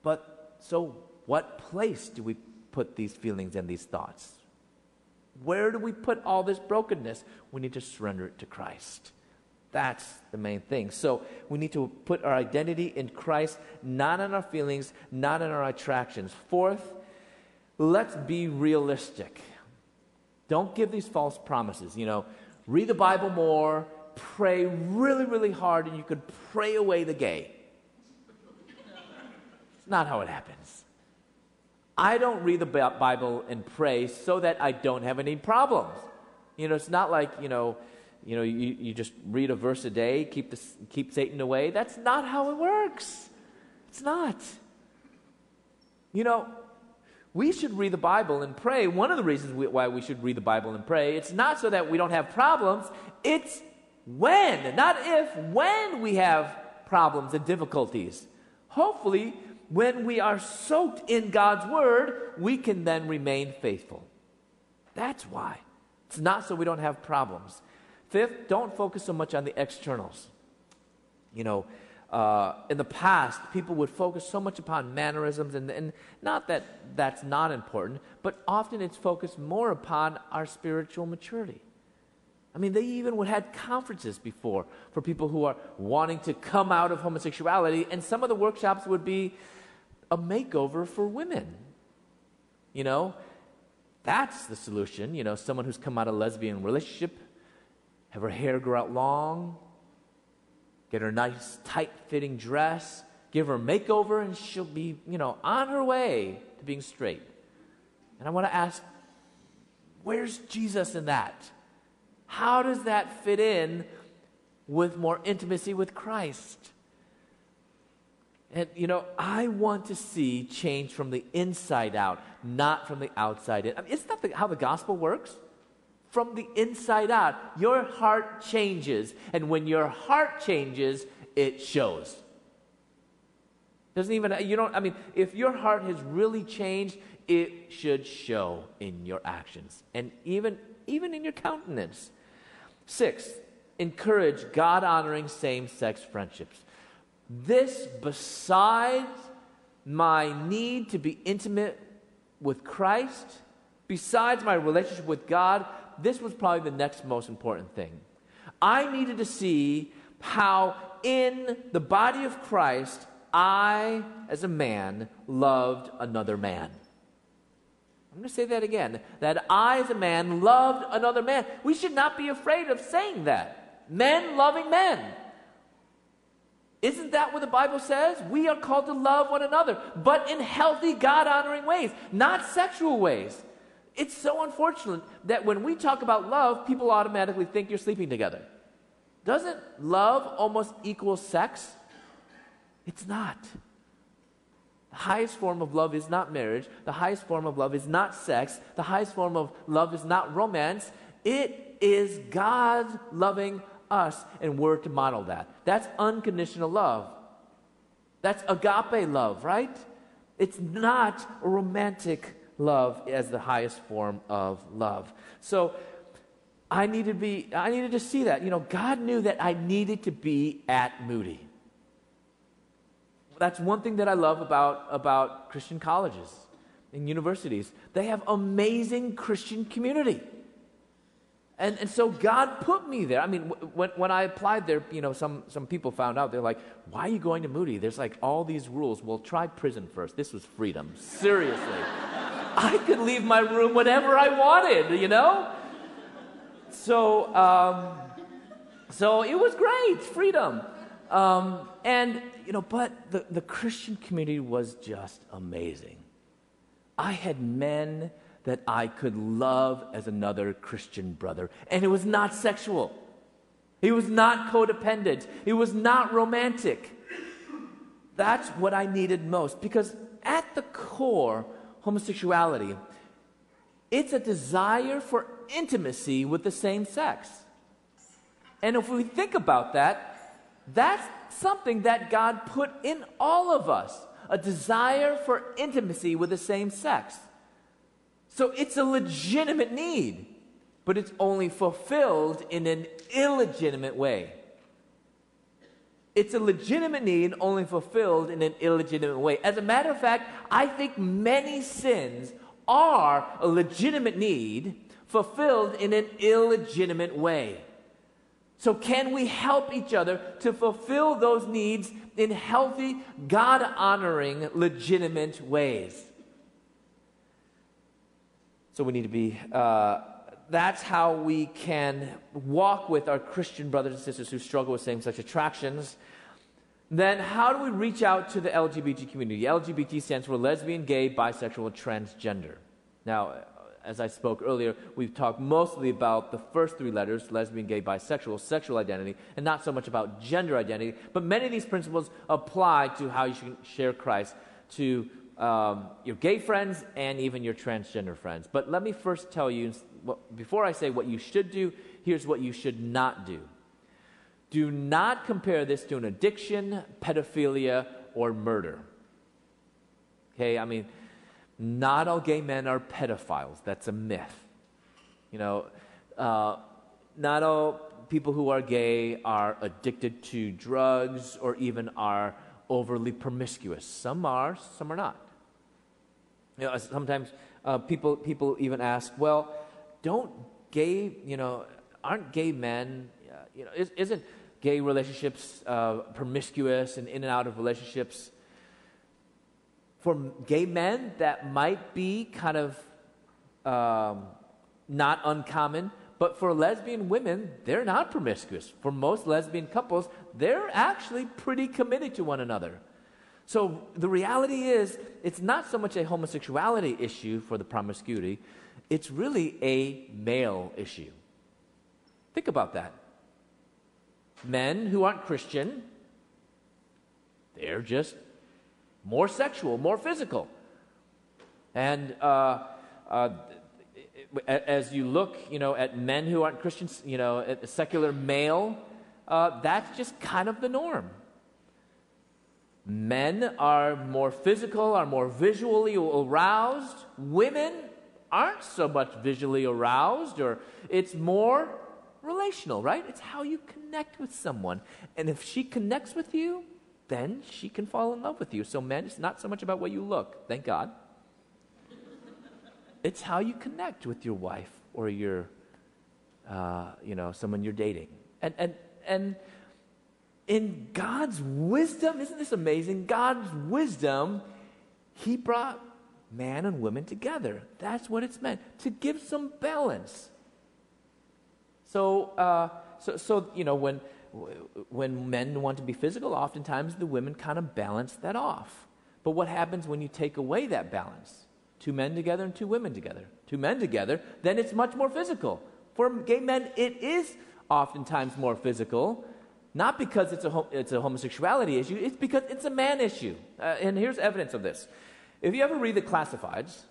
But so what place do we put these feelings and these thoughts? Where do we put all this brokenness? We need to surrender it to Christ. That's the main thing. So we need to put our identity in Christ, not in our feelings, not in our attractions. Fourth, let's be realistic. Don't give these false promises. You know, read the Bible more, pray really, really hard, and you could pray away the gay. It's not how it happens. I don't read the Bible and pray so that I don't have any problems. You know, it's not like, you know, you know, you, you just read a verse a day, keep, the, keep Satan away. That's not how it works. It's not. You know, we should read the Bible and pray. One of the reasons we, why we should read the Bible and pray, it's not so that we don't have problems, it's when, not if, when we have problems and difficulties. Hopefully, when we are soaked in God's word, we can then remain faithful. That's why. It's not so we don't have problems. Fifth, don't focus so much on the externals. You know, uh, in the past, people would focus so much upon mannerisms, and, and not that that's not important, but often it's focused more upon our spiritual maturity. I mean, they even would had conferences before for people who are wanting to come out of homosexuality, and some of the workshops would be a makeover for women. You know, that's the solution. You know, someone who's come out of lesbian relationship, have her hair grow out long, get her nice tight fitting dress, give her a makeover, and she'll be, you know, on her way to being straight. And I want to ask, where's Jesus in that? How does that fit in with more intimacy with Christ? And, you know, I want to see change from the inside out, not from the outside in. I mean, isn't that the, how the gospel works? From the inside out, your heart changes. And when your heart changes, it shows. Doesn't even, you don't, I mean, if your heart has really changed, it should show in your actions and even, even in your countenance. Six, encourage God honoring same sex friendships. This, besides my need to be intimate with Christ, besides my relationship with God, this was probably the next most important thing. I needed to see how in the body of Christ, I, as a man, loved another man. I'm going to say that again. That I, as a man, loved another man. We should not be afraid of saying that. Men loving men. Isn't that what the Bible says? We are called to love one another, but in healthy, God honoring ways, not sexual ways. It's so unfortunate that when we talk about love, people automatically think you're sleeping together. Doesn't love almost equal sex? It's not. The highest form of love is not marriage. The highest form of love is not sex. The highest form of love is not romance. It is God loving us, and we're to model that. That's unconditional love. That's agape love, right? It's not romantic love as the highest form of love. So I needed to be I needed to see that. You know, God knew that I needed to be at Moody. That's one thing that I love about, about Christian colleges and universities. They have amazing Christian community. And, and so God put me there. I mean, when, when I applied there, you know, some, some people found out. They're like, why are you going to Moody? There's like all these rules. Well, try prison first. This was freedom. Seriously. I could leave my room whenever I wanted, you know? So, um, so it was great, freedom. Um, and, you know, but the, the Christian community was just amazing. I had men that I could love as another Christian brother, and it was not sexual. It was not codependent. It was not romantic. That's what I needed most because at the core, homosexuality, it's a desire for intimacy with the same sex. And if we think about that, that's something that God put in all of us a desire for intimacy with the same sex. So it's a legitimate need, but it's only fulfilled in an illegitimate way. It's a legitimate need, only fulfilled in an illegitimate way. As a matter of fact, I think many sins are a legitimate need fulfilled in an illegitimate way. So, can we help each other to fulfill those needs in healthy, God honoring, legitimate ways? So, we need to be, uh, that's how we can walk with our Christian brothers and sisters who struggle with same sex attractions. Then, how do we reach out to the LGBT community? LGBT stands for lesbian, gay, bisexual, transgender. Now, as I spoke earlier, we've talked mostly about the first three letters lesbian, gay, bisexual, sexual identity, and not so much about gender identity. But many of these principles apply to how you should share Christ to um, your gay friends and even your transgender friends. But let me first tell you, before I say what you should do, here's what you should not do. Do not compare this to an addiction, pedophilia, or murder. Okay, I mean, not all gay men are pedophiles. That's a myth. You know, uh, not all people who are gay are addicted to drugs or even are overly promiscuous. Some are, some are not. You know, sometimes uh, people, people even ask, well, don't gay, you know, aren't gay men, uh, you know, is, not gay relationships uh, promiscuous and in and out of relationships for gay men, that might be kind of um, not uncommon. But for lesbian women, they're not promiscuous. For most lesbian couples, they're actually pretty committed to one another. So the reality is, it's not so much a homosexuality issue for the promiscuity, it's really a male issue. Think about that. Men who aren't Christian, they're just more sexual, more physical. And uh, uh, as you look, you know, at men who aren't Christians, you know, secular male, uh, that's just kind of the norm. Men are more physical, are more visually aroused. Women aren't so much visually aroused, or it's more relational, right? It's how you connect with someone. And if she connects with you, then she can fall in love with you. So, men, it's not so much about what you look, thank God. It's how you connect with your wife or your, uh, you know, someone you're dating. And, and, and in God's wisdom, isn't this amazing? God's wisdom, He brought man and woman together. That's what it's meant to give some balance. So, uh, so, so you know, when when men want to be physical, oftentimes the women kind of balance that off. But what happens when you take away that balance? Two men together and two women together. Two men together, then it's much more physical. For gay men, it is oftentimes more physical, not because it's a, it's a homosexuality issue, it's because it's a man issue. Uh, and here's evidence of this. If you ever read the classifieds,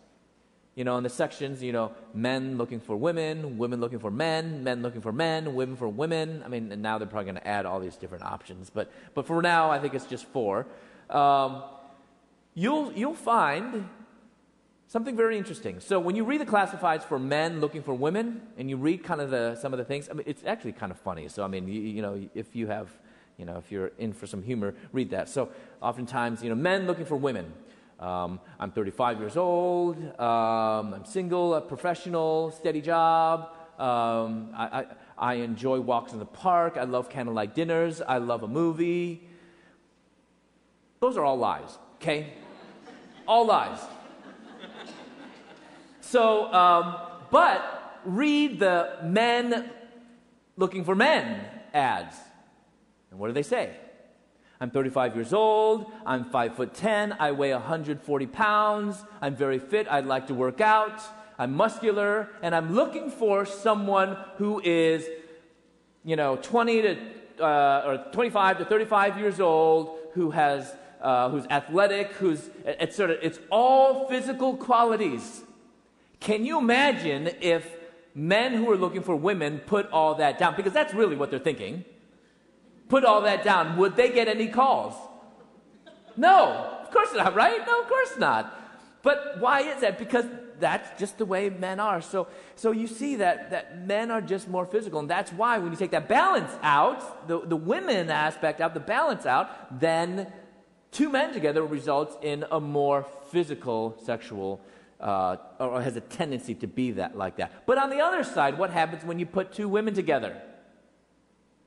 you know, in the sections, you know, men looking for women, women looking for men, men looking for men, women for women. I mean, and now they're probably going to add all these different options, but, but for now, I think it's just four. Um, you'll, you'll find something very interesting. So when you read the classifieds for men looking for women, and you read kind of the, some of the things, I mean, it's actually kind of funny. So, I mean, you, you know, if you have, you know, if you're in for some humor, read that. So oftentimes, you know, men looking for women. Um, I'm 35 years old. Um, I'm single, a professional, steady job. Um, I, I, I, enjoy walks in the park. I love candlelight dinners. I love a movie. Those are all lies, okay? all lies. So, um, but read the men looking for men ads. And what do they say? I'm 35 years old. I'm 5 foot 10. I weigh 140 pounds. I'm very fit. I'd like to work out. I'm muscular. And I'm looking for someone who is, you know, 20 to, uh, or 25 to 35 years old, who has, uh, who's athletic, who's, of, it's all physical qualities. Can you imagine if men who are looking for women put all that down? Because that's really what they're thinking put all that down, would they get any calls? No, of course not, right? No, of course not. But why is that? Because that's just the way men are. So, so you see that, that men are just more physical. And that's why when you take that balance out, the, the women aspect out, the balance out, then two men together results in a more physical sexual, uh, or has a tendency to be that like that. But on the other side, what happens when you put two women together?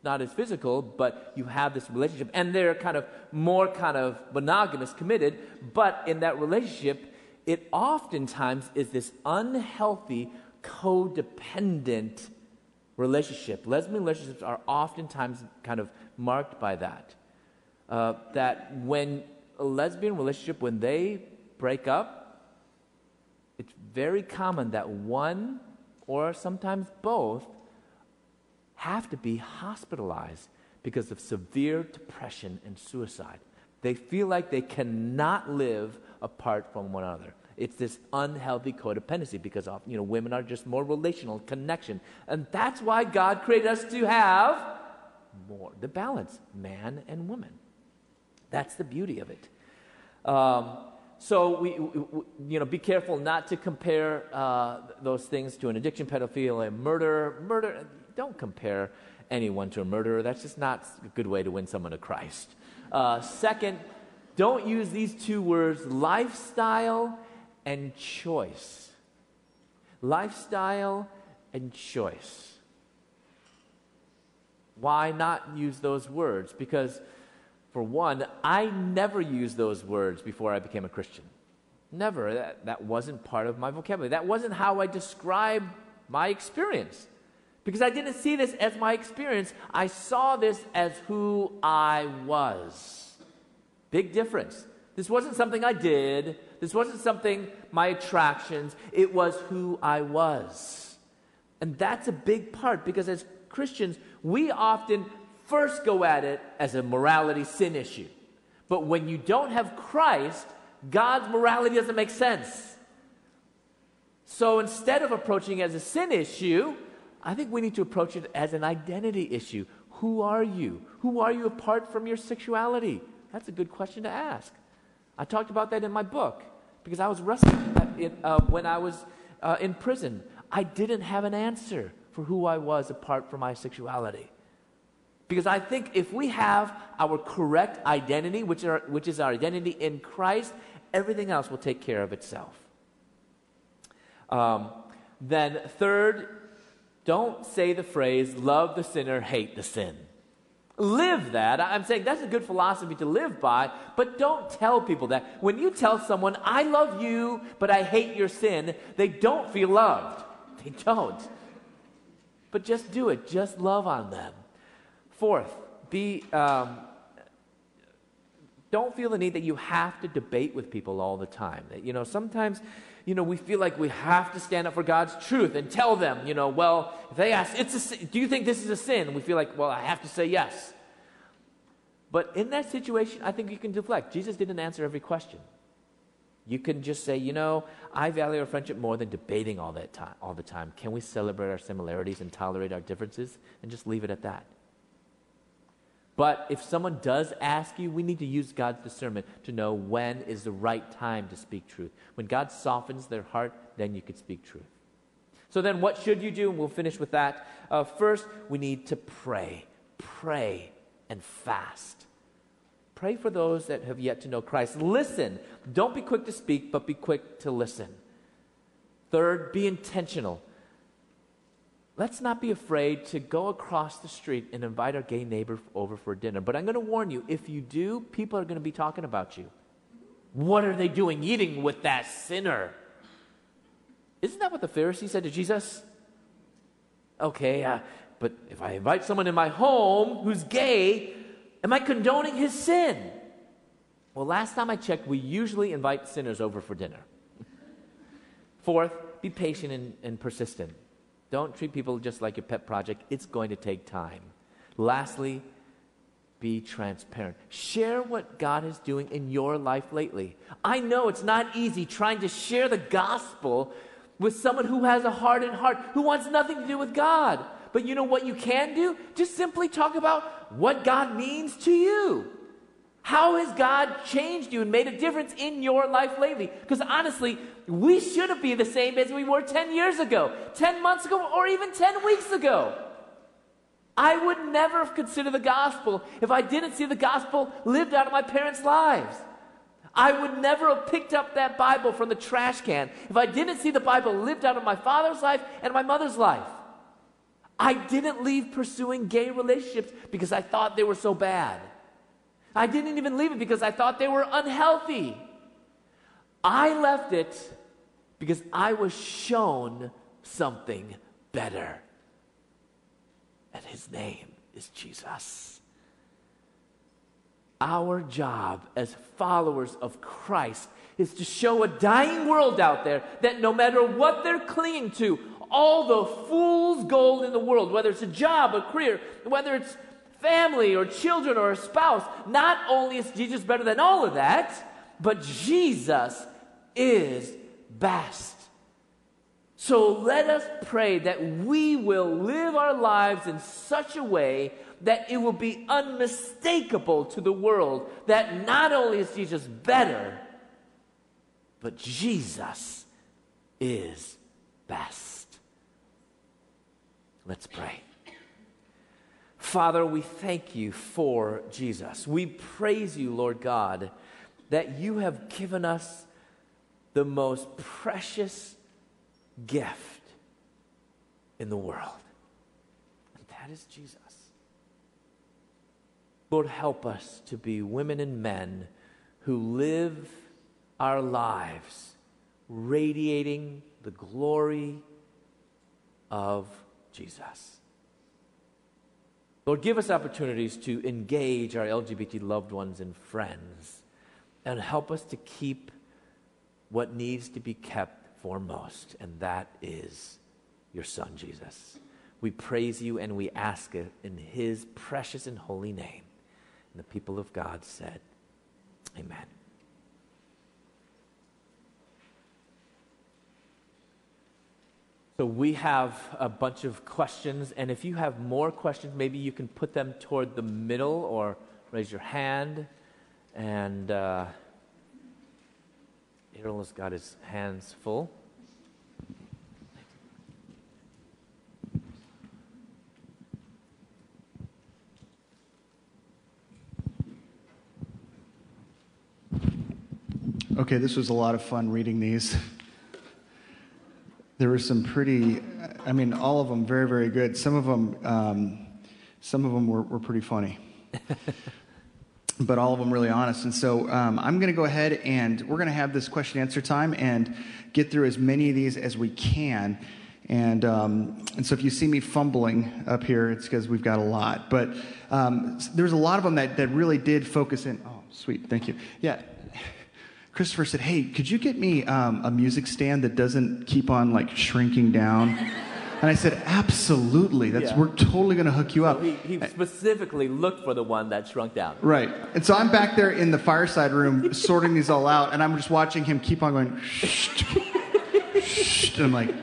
not as physical, but you have this relationship. And they're kind of more kind of monogamous, committed. But in that relationship, it oftentimes is this unhealthy, codependent relationship. Lesbian relationships are oftentimes kind of marked by that. Uh, that when a lesbian relationship, when they break up, very common that one or sometimes both have to be hospitalized because of severe depression and suicide. They feel like they cannot live apart from one another. It's this unhealthy codependency because of, you know women are just more relational connection, and that's why God created us to have more the balance, man and woman. That's the beauty of it. Um, so we, we, you know, be careful not to compare uh, those things to an addiction, pedophilia, murder. Murder don't compare anyone to a murderer. That's just not a good way to win someone to Christ. Uh, second, don't use these two words, lifestyle and choice. Lifestyle and choice. Why not use those words? Because, for one, I never used those words before I became a Christian. Never. That, that wasn't part of my vocabulary. That wasn't how I described my experience. Because I didn't see this as my experience, I saw this as who I was. Big difference. This wasn't something I did, this wasn't something, my attractions, it was who I was. And that's a big part because as Christians, we often first go at it as a morality sin issue. But when you don't have Christ, God's morality doesn't make sense. So instead of approaching it as a sin issue, I think we need to approach it as an identity issue. Who are you? Who are you apart from your sexuality? That's a good question to ask. I talked about that in my book because I was wrestling with uh, when I was uh, in prison. I didn't have an answer for who I was apart from my sexuality. Because I think if we have our correct identity, which, are, which is our identity in Christ, everything else will take care of itself. Um, then, third, don't say the phrase, love the sinner, hate the sin. Live that. I'm saying that's a good philosophy to live by, but don't tell people that. When you tell someone, I love you, but I hate your sin, they don't feel loved. They don't. But just do it, just love on them. Fourth, be. Um, don't feel the need that you have to debate with people all the time. That, you know, sometimes you know, we feel like we have to stand up for God's truth and tell them, you know, well, if they ask, it's a, do you think this is a sin? We feel like, well, I have to say yes. But in that situation, I think you can deflect. Jesus didn't answer every question. You can just say, you know, I value our friendship more than debating all that time, all the time. Can we celebrate our similarities and tolerate our differences and just leave it at that? But if someone does ask you, we need to use God's discernment to know when is the right time to speak truth. When God softens their heart, then you could speak truth. So then, what should you do? And we'll finish with that. Uh, first, we need to pray. Pray and fast. Pray for those that have yet to know Christ. Listen. Don't be quick to speak, but be quick to listen. Third, be intentional let's not be afraid to go across the street and invite our gay neighbor over for dinner. But I'm going to warn you if you do, people are going to be talking about you. What are they doing eating with that sinner? Isn't that what the Pharisee said to Jesus? Okay, uh, but if I invite someone in my home who's gay, am I condoning his sin? Well, last time I checked, we usually invite sinners over for dinner. Fourth, be patient and, and persistent. Don't treat people just like your pet project. It's going to take time. Lastly, be transparent. Share what God is doing in your life lately. I know it's not easy trying to share the gospel with someone who has a hardened heart, who wants nothing to do with God. But you know what you can do? Just simply talk about what God means to you. How has God changed you and made a difference in your life lately? Because honestly, we shouldn't be the same as we were 10 years ago, 10 months ago, or even 10 weeks ago. I would never have considered the gospel if I didn't see the gospel lived out of my parents' lives. I would never have picked up that Bible from the trash can if I didn't see the Bible lived out of my father's life and my mother's life. I didn't leave pursuing gay relationships because I thought they were so bad. I didn't even leave it because I thought they were unhealthy. I left it because I was shown something better. And his name is Jesus. Our job as followers of Christ is to show a dying world out there that no matter what they're clinging to, all the fool's gold in the world, whether it's a job, a career, whether it's family or children or a spouse. Not only is Jesus better than all of that, but Jesus is best. So let us pray that we will live our lives in such a way that it will be unmistakable to the world that not only is Jesus better, but Jesus is best. Let's pray. Father, we thank you for Jesus. We praise you, Lord God, that you have given us the most precious gift in the world. And that is Jesus. Lord, help us to be women and men who live our lives radiating the glory of Jesus. Lord, give us opportunities to engage our LGBT loved ones and friends and help us to keep what needs to be kept foremost, and that is your Son, Jesus. We praise you and we ask it in his precious and holy name. And the people of God said, Amen. So we have a bunch of questions, and if you have more questions, maybe you can put them toward the middle or raise your hand. And uh, Errol has got his hands full. Okay, this was a lot of fun reading these. There were some pretty, I mean, all of them very, very good. Some of them, um, some of them were, were pretty funny. but all of them really honest. And so um, I'm going to go ahead and we're going to have this question answer time and get through as many of these as we can. And, um, and so if you see me fumbling up here, it's because we've got a lot. But um, there's a lot of them that, that really did focus in. Oh, sweet. Thank you. Yeah. Christopher said, Hey, could you get me um, a music stand that doesn't keep on like shrinking down? And I said, absolutely. That's Yeah. we're totally going to hook you So up. he, he specifically looked for the one that shrunk down. Right. And so I'm back there in the fireside room sorting these all out, and I'm just watching him keep on going, shh, shh. And I'm like,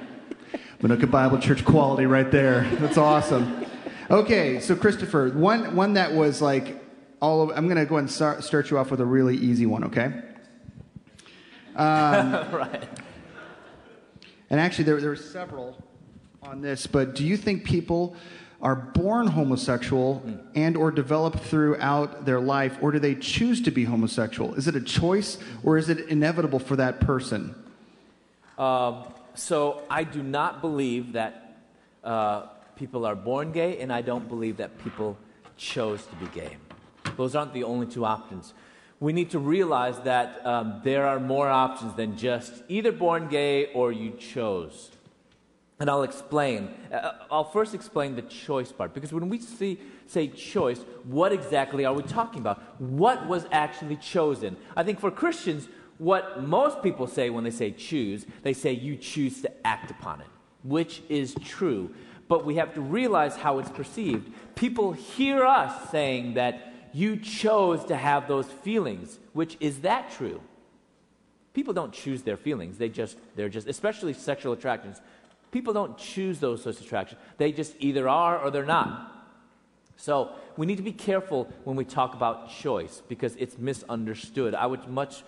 Manuka Bible Church quality right there. That's awesome. Okay, so Christopher, one, one that was like all of, I'm going to go and start, start you off with a really easy one, okay? right. And actually, there, there were several on this, but do you think people are born homosexual and or develop throughout their life, or do they choose to be homosexual? Is it a choice, or is it inevitable for that person? Um, so I do not believe that uh, people are born gay, and I don't believe that people chose to be gay. Those aren't the only two options. We need to realize that um, there are more options than just either born gay or you chose. And I'll explain. Uh, I'll first explain the choice part because when we see, say choice, what exactly are we talking about? What was actually chosen? I think for Christians, what most people say when they say choose, they say you choose to act upon it, which is true. But we have to realize how it's perceived. People hear us saying that you chose to have those feelings, which is that true? People don't choose their feelings. They just, they're just, especially sexual attractions. People don't choose those sorts of attractions. They just either are or they're not. So we need to be careful when we talk about choice because it's misunderstood. I would much,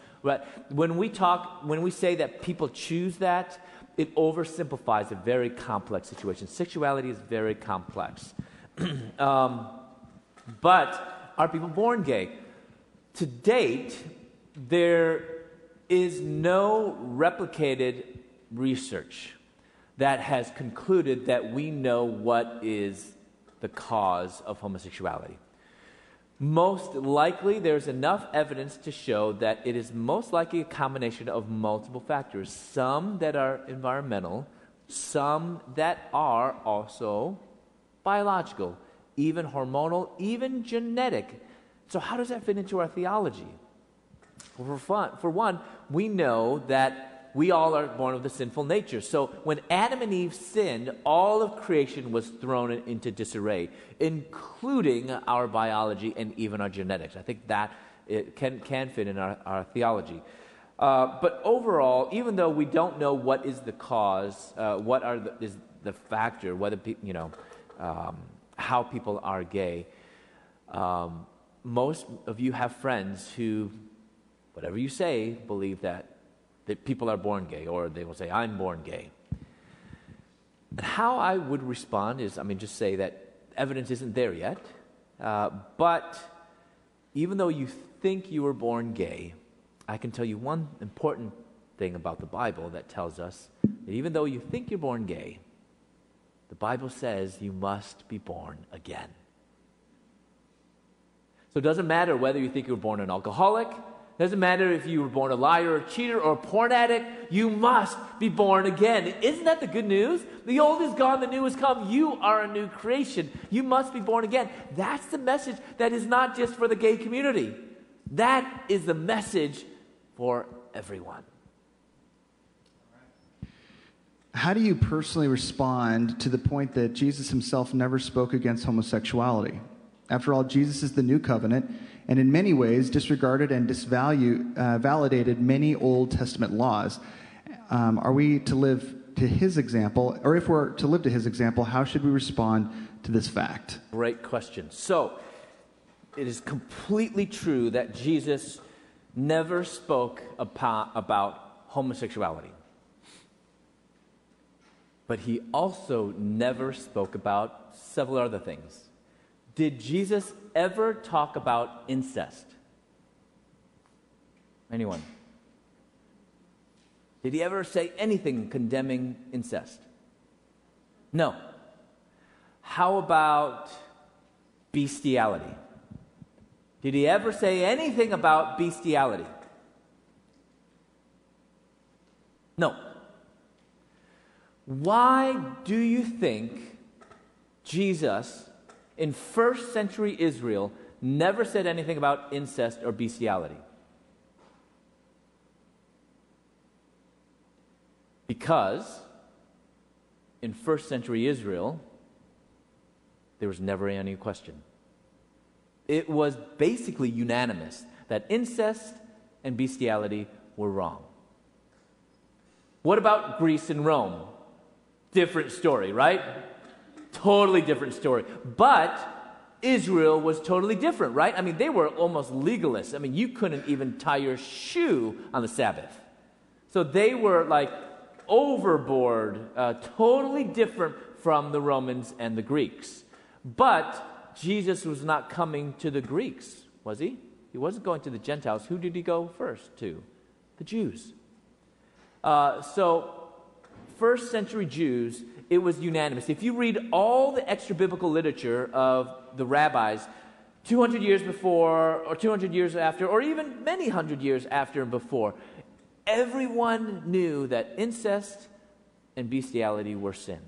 when we talk, when we say that people choose that, it oversimplifies a very complex situation. Sexuality is very complex. um, but are people born gay? To date, there is no replicated research that has concluded that we know what is the cause of homosexuality. Most likely, there's enough evidence to show that it is most likely a combination of multiple factors, some that are environmental, some that are also biological, even hormonal, even genetic. So, how does that fit into our theology? Well, for, fun, for one, we know that we all are born with a sinful nature. So when Adam and Eve sinned, all of creation was thrown into disarray, including our biology and even our genetics. I think that it can, can fit in our, our theology. Uh, but overall, even though we don't know what is the cause, uh, what are the, is the factor, whether you know um, how people are gay, um, most of you have friends who, whatever you say, believe that that people are born gay, or they will say, I'm born gay. And how I would respond is, I mean, just say that evidence isn't there yet, uh, but even though you think you were born gay, I can tell you one important thing about the Bible that tells us that even though you think you're born gay, the Bible says you must be born again. So it doesn't matter whether you think you were born an alcoholic, it doesn't matter if you were born a liar a cheater or a porn addict, you must be born again. Isn't that the good news? The old is gone, the new has come. You are a new creation. You must be born again. That's the message that is not just for the gay community, that is the message for everyone. How do you personally respond to the point that Jesus himself never spoke against homosexuality? After all, Jesus is the new covenant, and in many ways disregarded and disvalue, uh, validated many Old Testament laws. Um, are we to live to his example, or if we're to live to his example, how should we respond to this fact? Great question. So, it is completely true that Jesus never spoke about homosexuality. But he also never spoke about several other things. Did Jesus ever talk about incest? Anyone? Did he ever say anything condemning incest? No. How about bestiality? Did he ever say anything about bestiality? No. Why do you think Jesus in first century Israel never said anything about incest or bestiality? Because in first century Israel, there was never any question. It was basically unanimous that incest and bestiality were wrong. What about Greece and Rome? Different story, right? Totally different story. But Israel was totally different, right? I mean, they were almost legalists. I mean, you couldn't even tie your shoe on the Sabbath. So they were like overboard, uh, totally different from the Romans and the Greeks. But Jesus was not coming to the Greeks, was he? He wasn't going to the Gentiles. Who did he go first to? The Jews. Uh, so, first century Jews, it was unanimous. If you read all the extra biblical literature of the rabbis, 200 years before, or 200 years after, or even many hundred years after and before, everyone knew that incest and bestiality were sin.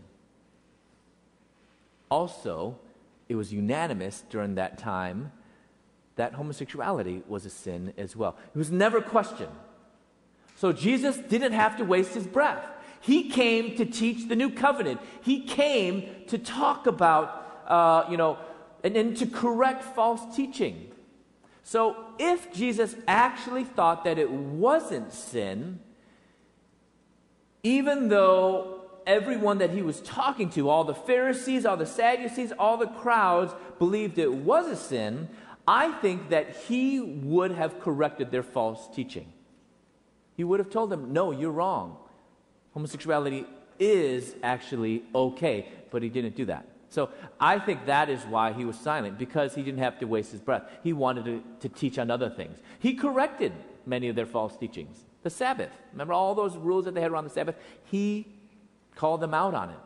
Also, it was unanimous during that time that homosexuality was a sin as well. It was never questioned. So Jesus didn't have to waste his breath. He came to teach the new covenant. He came to talk about, uh, you know, and, and to correct false teaching. So if Jesus actually thought that it wasn't sin, even though everyone that he was talking to, all the Pharisees, all the Sadducees, all the crowds believed it was a sin, I think that he would have corrected their false teaching. He would have told them, no, you're wrong. Homosexuality is actually okay, but he didn't do that. So I think that is why he was silent, because he didn't have to waste his breath. He wanted to, to teach on other things. He corrected many of their false teachings. The Sabbath. Remember all those rules that they had around the Sabbath? He called them out on it.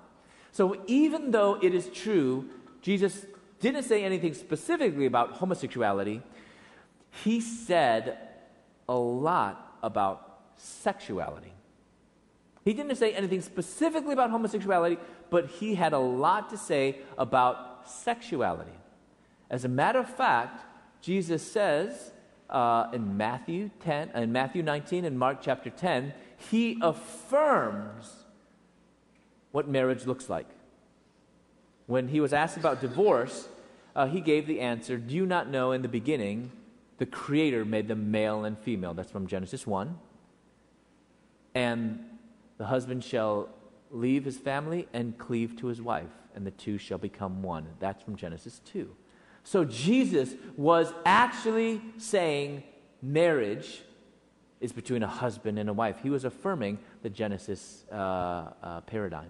So even though it is true, Jesus didn't say anything specifically about homosexuality, he said a lot about sexuality. He didn't say anything specifically about homosexuality, but he had a lot to say about sexuality. As a matter of fact, Jesus says uh, in Matthew 10, in Matthew 19 and Mark chapter 10, he affirms what marriage looks like. When he was asked about divorce, uh, he gave the answer Do you not know in the beginning the Creator made them male and female? That's from Genesis 1. And the husband shall leave his family and cleave to his wife, and the two shall become one. That's from Genesis 2. So Jesus was actually saying marriage is between a husband and a wife. He was affirming the Genesis uh, uh, paradigm.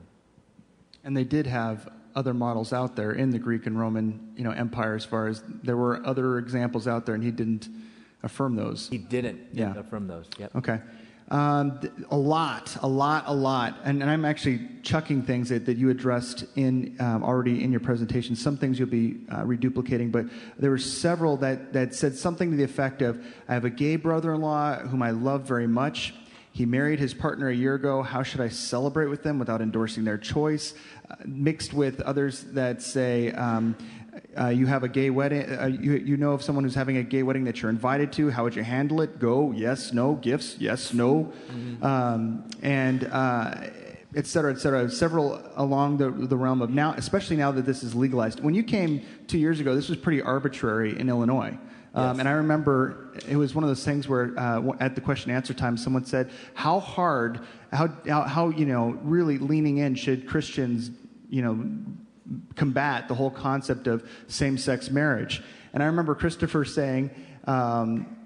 And they did have other models out there in the Greek and Roman, you know, empire. As far as there were other examples out there, and he didn't affirm those. He didn't, Yeah. affirm those. Yep. Okay. Um, a lot, a lot, a lot. And, and I'm actually chucking things that, that you addressed in um, already in your presentation. Some things you'll be uh, reduplicating, but there were several that, that said something to the effect of I have a gay brother in law whom I love very much. He married his partner a year ago. How should I celebrate with them without endorsing their choice? Uh, mixed with others that say, um, uh, you have a gay wedding, uh, you, you know of someone who's having a gay wedding that you're invited to. How would you handle it? Go, yes, no, gifts, yes, no. Um, and, uh, et cetera, et cetera. Several along the, the realm of now, especially now that this is legalized. When you came two years ago, this was pretty arbitrary in Illinois. Um, Yes. And I remember it was one of those things where uh, at the question and answer time, someone said, "How hard, how, how, how you know, really leaning in should Christians, you know, combat the whole concept of same-sex marriage?" And I remember Christopher saying, um,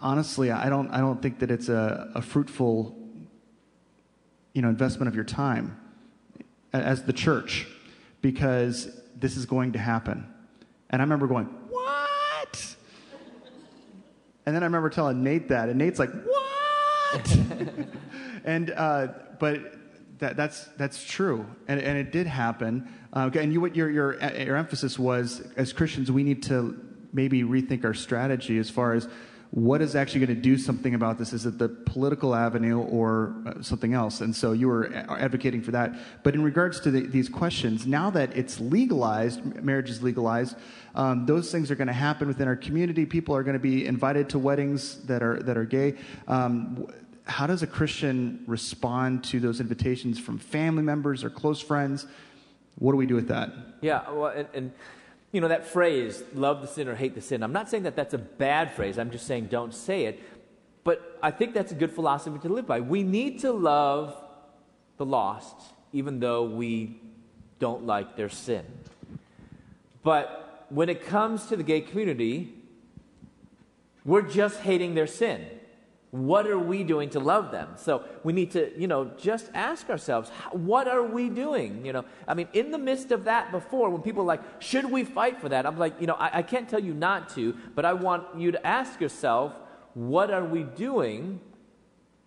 "Honestly, I don't, I don't think that it's a, a fruitful, you know, investment of your time as the church, because this is going to happen." And I remember going, "What?" And then I remember telling Nate that, and Nate's like, What? what? and uh, but that, that's that's true, and, and it did happen. Uh, and you, what your your your emphasis was as Christians, we need to maybe rethink our strategy as far as what is actually going to do something about this? Is it the political avenue or uh, something else? And so you were advocating for that. But in regards to the, these questions, now that it's legalized, marriage is legalized, um, those things are going to happen within our community. People are going to be invited to weddings that are that are gay. Um, how does a Christian respond to those invitations from family members or close friends? What do we do with that? Yeah, well, and, and you know, that phrase, love the sin or hate the sin, I'm not saying that that's a bad phrase. I'm just saying don't say it. But I think that's a good philosophy to live by. We need to love the lost, even though we don't like their sin. But when it comes to the gay community, we're just hating their sin. What are we doing to love them? So we need to, you know, just ask ourselves, what are we doing? You know, I mean, in the midst of that before, when people are like, should we fight for that? I'm like, you know, I, I can't tell you not to, but I want you to ask yourself, what are we doing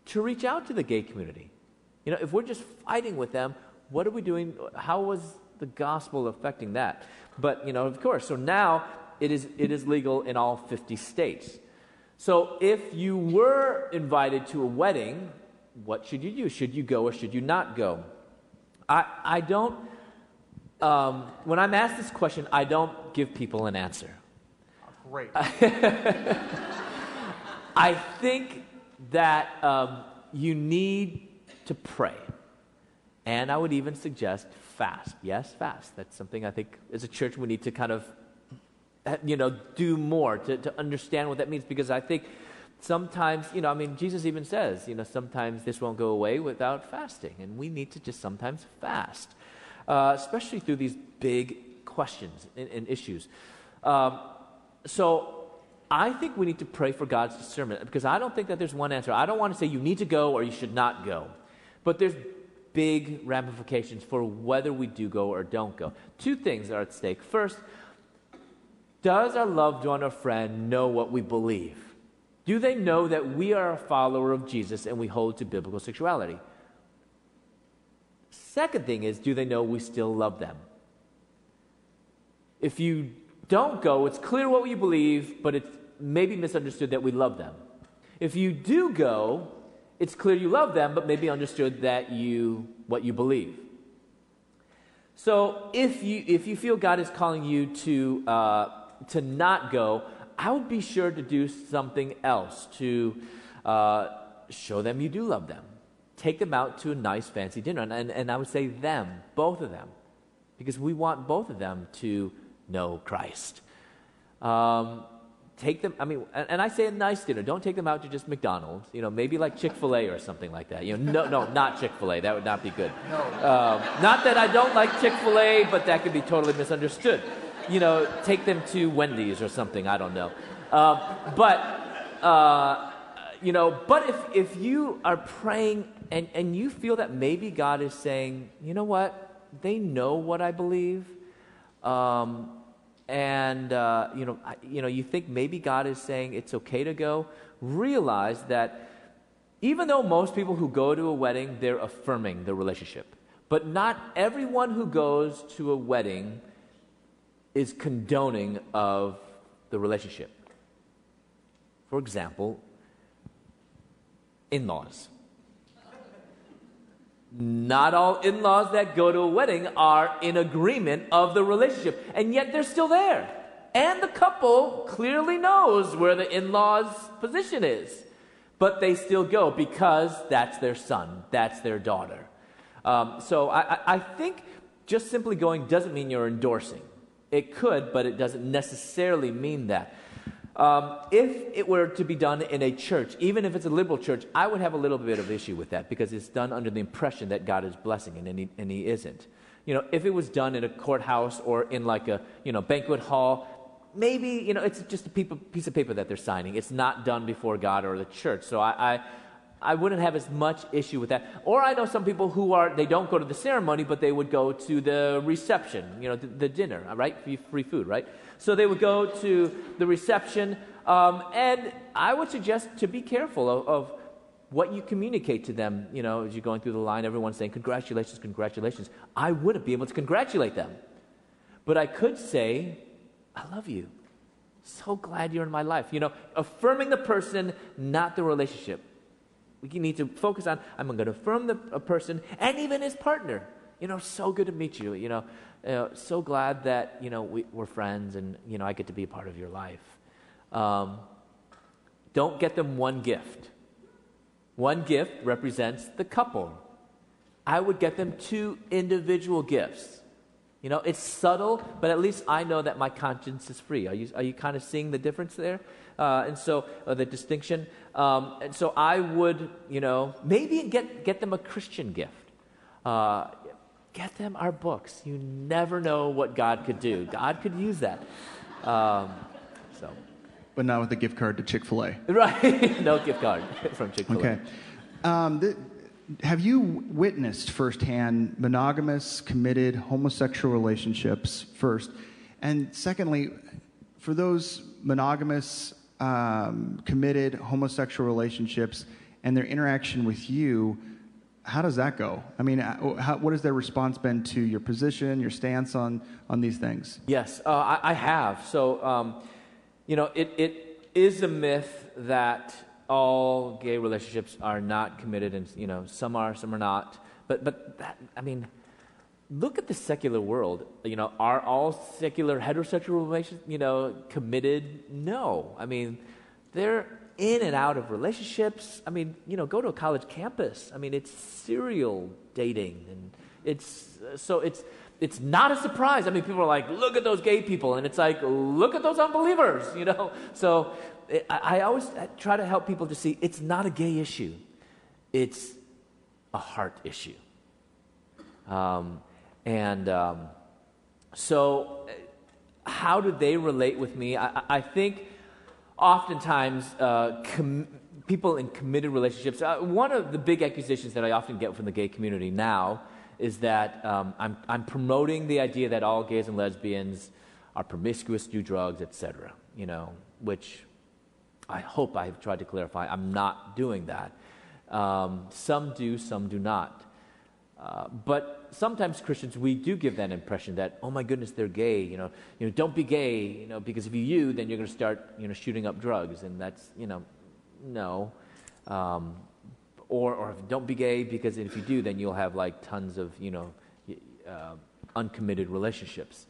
to reach out to the gay community? You know, if we're just fighting with them, what are we doing? How was the gospel affecting that? But, you know, of course, so now it is, it is legal in all 50 states. So if you were invited to a wedding, what should you do? Should you go or should you not go? I, I don't, um, when I'm asked this question, I don't give people an answer. Great. I think that um, you need to pray. And I would even suggest fast. Yes, fast. That's something I think as a church we need to kind of you know, do more to, to understand what that means because I think sometimes, you know, I mean, Jesus even says, you know, sometimes this won't go away without fasting, and we need to just sometimes fast, uh, especially through these big questions and, and issues. Um, so I think we need to pray for God's discernment because I don't think that there's one answer. I don't want to say you need to go or you should not go, but there's big ramifications for whether we do go or don't go. Two things are at stake. First, does our loved one or friend know what we believe? Do they know that we are a follower of Jesus and we hold to biblical sexuality? Second thing is, do they know we still love them? If you don't go, it's clear what you believe, but it's maybe misunderstood that we love them. If you do go, it's clear you love them, but maybe understood that you what you believe. So if you if you feel God is calling you to uh, to not go, I would be sure to do something else to uh, show them you do love them. Take them out to a nice fancy dinner. And, and, and I would say them, both of them, because we want both of them to know Christ. Um, take them, I mean, and, and, I say a nice dinner. Don't take them out to just McDonald's, you know, maybe like Chick fil A or something like that. You know, no, no, not Chick fil A. That would not be good. No. Um, not that I don't like Chick fil A, but that could be totally misunderstood you know, take them to Wendy's or something. I don't know. Uh, but, uh, you know, but if, if you are praying and, and you feel that maybe God is saying, you know what, they know what I believe, um, and uh, you know, I, you know, you think maybe God is saying it's okay to go, realize that even though most people who go to a wedding, they're affirming the relationship. But not everyone who goes to a wedding is condoning of the relationship. For example, in laws. Not all in laws that go to a wedding are in agreement of the relationship, and yet they're still there. And the couple clearly knows where the in law's position is, but they still go because that's their son, that's their daughter. Um, so I, I think just simply going doesn't mean you're endorsing. It could, but it doesn't necessarily mean that. Um, if it were to be done in a church, even if it's a liberal church, I would have a little bit of issue with that because it's done under the impression that God is blessing it, and he, and he isn't. You know, if it was done in a courthouse or in like a you know banquet hall, maybe you know it's just a piece of paper that they're signing. It's not done before God or the church. So I, I I wouldn't have as much issue with that. Or I know some people who are, they don't go to the ceremony, but they would go to the reception, you know, the, the dinner, right? Free, free, food, right? So they would go to the reception. Um, and I would suggest to be careful of, of what you communicate to them, you know, as you're going through the line, everyone's saying, Congratulations, congratulations. I wouldn't be able to congratulate them. But I could say, I love you. So glad you're in my life. You know, affirming the person, not the relationship. We need to focus on, I'm going to affirm the person and even his partner. You know, so good to meet you. You know, so glad that, you know, we, are friends and, you know, I get to be a part of your life. Um, don't get them one gift. One gift represents the couple. I would get them two individual gifts. You know, it's subtle, but at least I know that my conscience is free. Are you, are you kind of seeing the difference there? Uh, and so, uh, the distinction. Um, and so, I would, you know, maybe get, get them a Christian gift. Uh, get them our books. You never know what God could do. God could use that. Um, so. But not with a gift card to Chick fil A. Right. no gift card from Chick fil A. Okay. Um, th- have you witnessed firsthand monogamous, committed homosexual relationships first? And secondly, for those monogamous, um, committed homosexual relationships and their interaction with you, how does that go? I mean, uh, how, what has their response been to your position, your stance on, on these things? Yes, uh, I, I, have. So, um, you know, it, it is a myth that all gay relationships are not committed, and you know, some are, some are not. But but that, I mean, look at the secular world. You know, are all secular heterosexual relations, you know, committed? No. I mean, they're in and out of relationships. I mean, you know, go to a college campus. I mean, it's serial dating, and it's so it's it's not a surprise. I mean, people are like, look at those gay people, and it's like, look at those unbelievers, you know. So I, always try to help people to see it's not a gay issue, it's a heart issue. Um, and um, so, how do they relate with me? I, I think oftentimes uh, com- people in committed relationships, uh, one of the big accusations that I often get from the gay community now is that um, I'm, I'm promoting the idea that all gays and lesbians are promiscuous, do drugs, etc. You know, which I hope I've tried to clarify. I'm not doing that. Um, some do, some do not. Uh, but sometimes Christians, we do give that impression that, oh my goodness, they're gay. You know, you know, don't be gay. You know, because if you you, then you're going to start, you know, shooting up drugs, and that's, you know, no. Um, or, or don't be gay because if you do, then you'll have like tons of, you know, uh, uncommitted relationships.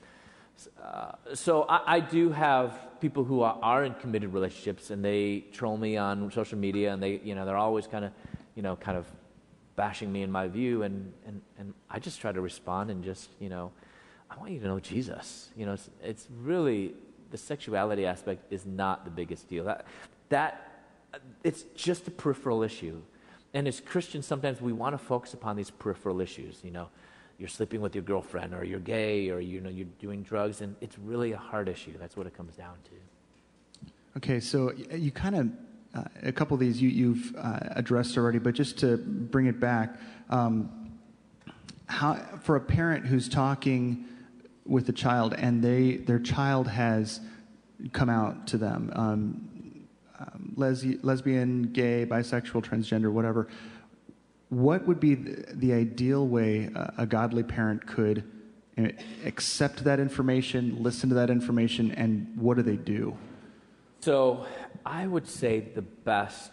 Uh, so I, I, do have people who are, are, in committed relationships, and they troll me on social media, and they, you know, they're always kind of, you know, kind of bashing me in my view, and, and, and I just try to respond and just, you know, I want you to know Jesus. You know, it's, it's really the sexuality aspect is not the biggest deal. That, that it's just a peripheral issue, and as Christians, sometimes we want to focus upon these peripheral issues. You know, you're sleeping with your girlfriend or you're gay or you know you're doing drugs and it's really a hard issue that's what it comes down to okay so you kind of a couple of these you, have uh, addressed already but just to bring it back um, how, for a parent who's talking with a child and they their child has come out to them um, um, les- lesbian gay bisexual transgender whatever what would be the, the ideal way a, a godly parent could accept that information, listen to that information, and what do they do? So I would say the best,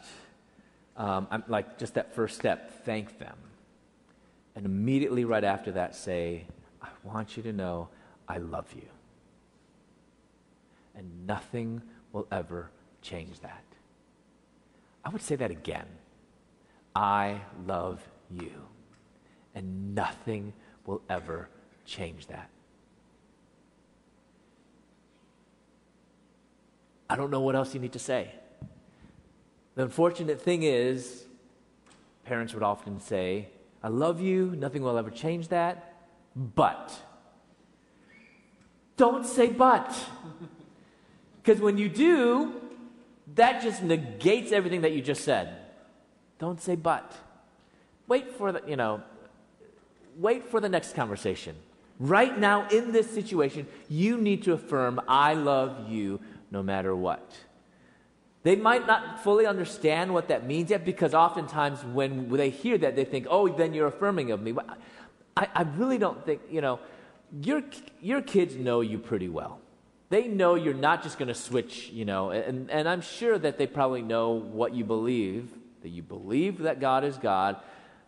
um, like just that first step, thank them. And immediately right after that, say, I want you to know I love you. And nothing will ever change that. I would say that again. I love you. And nothing will ever change that. I don't know what else you need to say. The unfortunate thing is, parents would often say, I love you, nothing will ever change that, but. Don't say but. Because when you do, that just negates everything that you just said. Don't say but. Wait for the, you know, wait for the next conversation. Right now, in this situation, you need to affirm, I love you no matter what. They might not fully understand what that means yet because oftentimes when they hear that, they think, oh, then you're affirming of me. I, I really don't think, you know, your, your kids know you pretty well. They know you're not just going to switch, you know, and, and I'm sure that they probably know what you believe that you believe that God is God,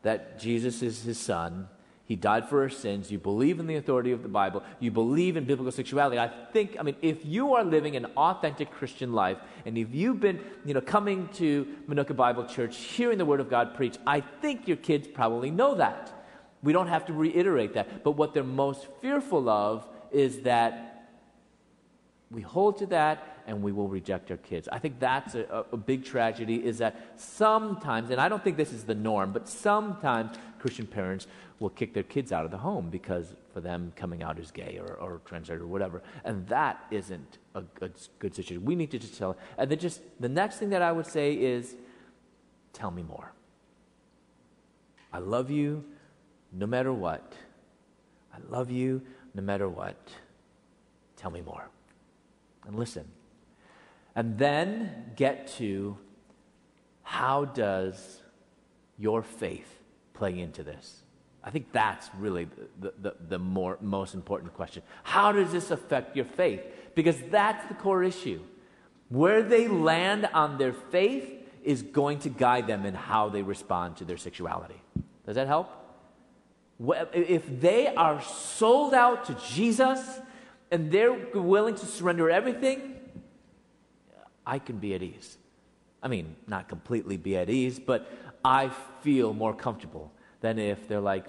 that Jesus is his son, he died for our sins, you believe in the authority of the Bible, you believe in biblical sexuality. I think, I mean, if you are living an authentic Christian life, and if you've been, you know, coming to Manuka Bible Church, hearing the Word of God preached, I think your kids probably know that. We don't have to reiterate that. But what they're most fearful of is that we hold to that and we will reject our kids. I think that's a, a, big tragedy is that sometimes, and I don't think this is the norm, but sometimes Christian parents will kick their kids out of the home because for them coming out as gay or, or transgender or whatever. And that isn't a good, good situation. We need to just tell. And then just the next thing that I would say is tell me more. I love you no matter what. I love you no matter what. Tell me more. And listen. And then get to how does your faith play into this? I think that's really the, the, the, more, most important question. How does this affect your faith? Because that's the core issue. Where they land on their faith is going to guide them in how they respond to their sexuality. Does that help? If they are sold out to Jesus and they're willing to surrender everything, I can be at ease. I mean, not completely be at ease, but I feel more comfortable than if they're like,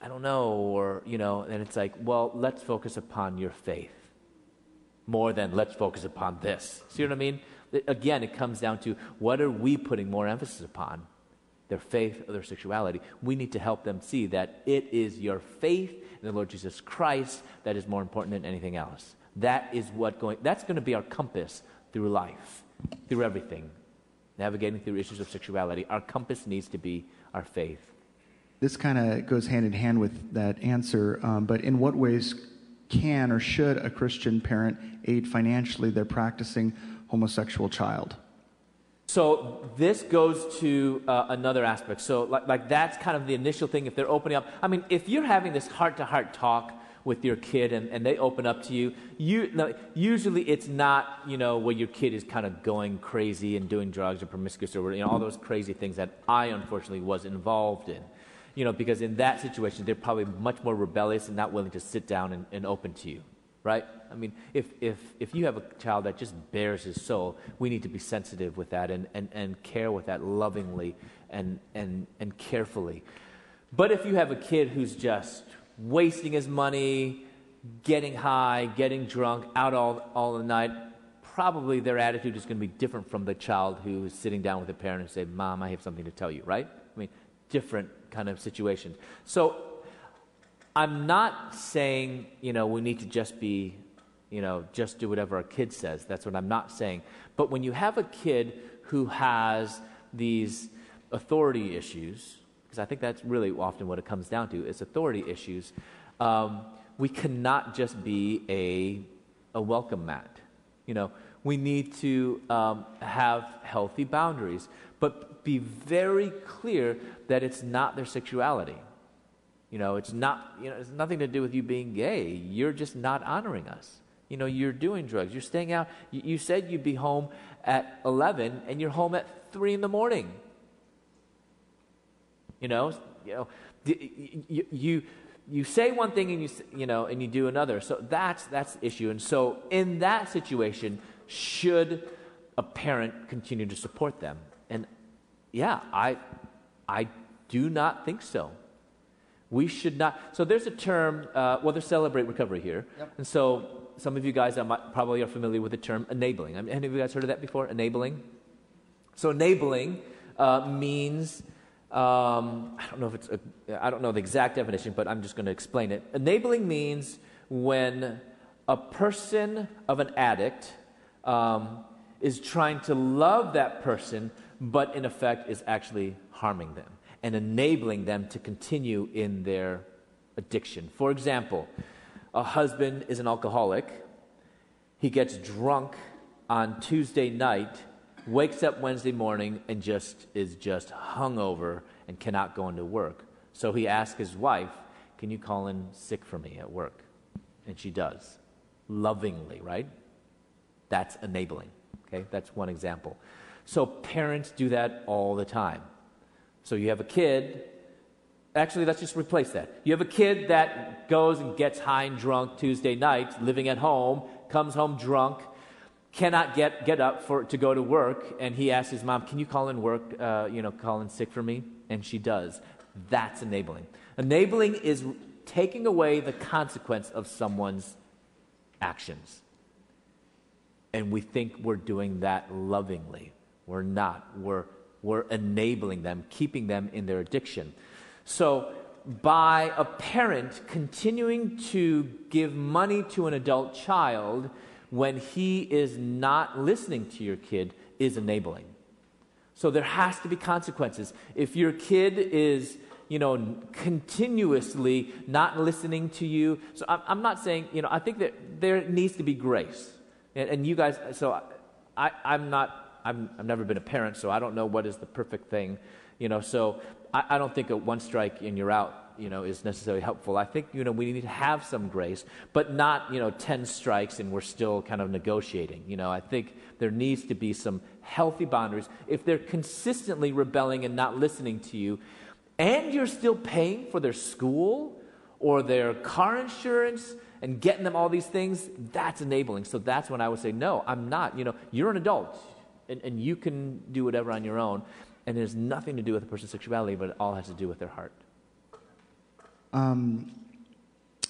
I don't know, or, you know, and it's like, well, let's focus upon your faith more than let's focus upon this. See what I mean? Again, it comes down to what are we putting more emphasis upon? Their faith or their sexuality. We need to help them see that it is your faith in the Lord Jesus Christ that is more important than anything else. That is what going, that's going to be our compass through life, through everything, navigating through issues of sexuality. Our compass needs to be our faith. This kind of goes hand in hand with that answer, um, but in what ways can or should a Christian parent aid financially their practicing homosexual child? So this goes to uh, another aspect. So like, like that's kind of the initial thing. If they're opening up, I mean, if you're having this heart-to-heart talk with your kid and, and they open up to you, you no, usually it's not, you know, where your kid is kind of going crazy and doing drugs or promiscuous or you know, all those crazy things that I unfortunately was involved in. You know, because in that situation, they're probably much more rebellious and not willing to sit down and, and open to you, right? I mean, if, if, if you have a child that just bares his soul, we need to be sensitive with that and, and, and care with that lovingly and, and, and carefully. But if you have a kid who's just wasting his money, getting high, getting drunk, out all, all the night, probably their attitude is going to be different from the child who is sitting down with a parent and say, Mom, I have something to tell you, right? I mean, different kind of situation. So I'm not saying, you know, we need to just be, you know, just do whatever our kid says. That's what I'm not saying. But when you have a kid who has these authority issues, because I think that's really often what it comes down to is authority issues. Um, we cannot just be a, a welcome mat. You know, we need to um, have healthy boundaries, but be very clear that it's not their sexuality. You know, it's not, you know, it's nothing to do with you being gay. You're just not honoring us. You know, you're doing drugs. You're staying out. You, you said you'd be home at 11 and you're home at 3 in the morning. You know, you know, you, you, you say one thing and you, you know, and you do another. So that's, that's the issue. And so in that situation, should a parent continue to support them? And yeah, I, I do not think so. We should not. So there's a term, uh, well, there's celebrate recovery here. Yep. And so some of you guys are, probably are familiar with the term enabling. I mean, any of you guys heard of that before? Enabling? So enabling uh, means um, I don't know if it's, a, I don't know the exact definition, but I'm just going to explain it. Enabling means when a person of an addict um, is trying to love that person, but in effect is actually harming them and enabling them to continue in their addiction. For example, a husband is an alcoholic. He gets drunk on Tuesday night wakes up Wednesday morning and just is just hungover and cannot go into work. So he asks his wife, Can you call in sick for me at work? And she does, lovingly, right? That's enabling. Okay, that's one example. So parents do that all the time. So you have a kid, actually, let's just replace that. You have a kid that goes and gets high and drunk Tuesday night, living at home, comes home drunk, cannot get, get up for, to go to work, and he asks his mom, Can you call in work, uh, you know, call in sick for me? And she does. That's enabling. Enabling is taking away the consequence of someone's actions. And we think we're doing that lovingly. We're not. We're, we're enabling them, keeping them in their addiction. So, by a parent continuing to give money to an adult child when he is not listening to your kid is enabling. So there has to be consequences. If your kid is, you know, continuously not listening to you, so I'm, not saying, you know, I think that there needs to be grace. And, and you guys, so I, I'm not, I'm, I've never been a parent, so I don't know what is the perfect thing, you know, so I, I don't think a one strike and you're out you know, is necessarily helpful. I think, you know, we need to have some grace, but not, you know, 10 strikes and we're still kind of negotiating. You know, I think there needs to be some healthy boundaries. If they're consistently rebelling and not listening to you, and you're still paying for their school or their car insurance and getting them all these things, that's enabling. So that's when I would say, no, I'm not. You know, you're an adult and, and you can do whatever on your own. And it has nothing to do with a person's sexuality, but it all has to do with their heart. Um,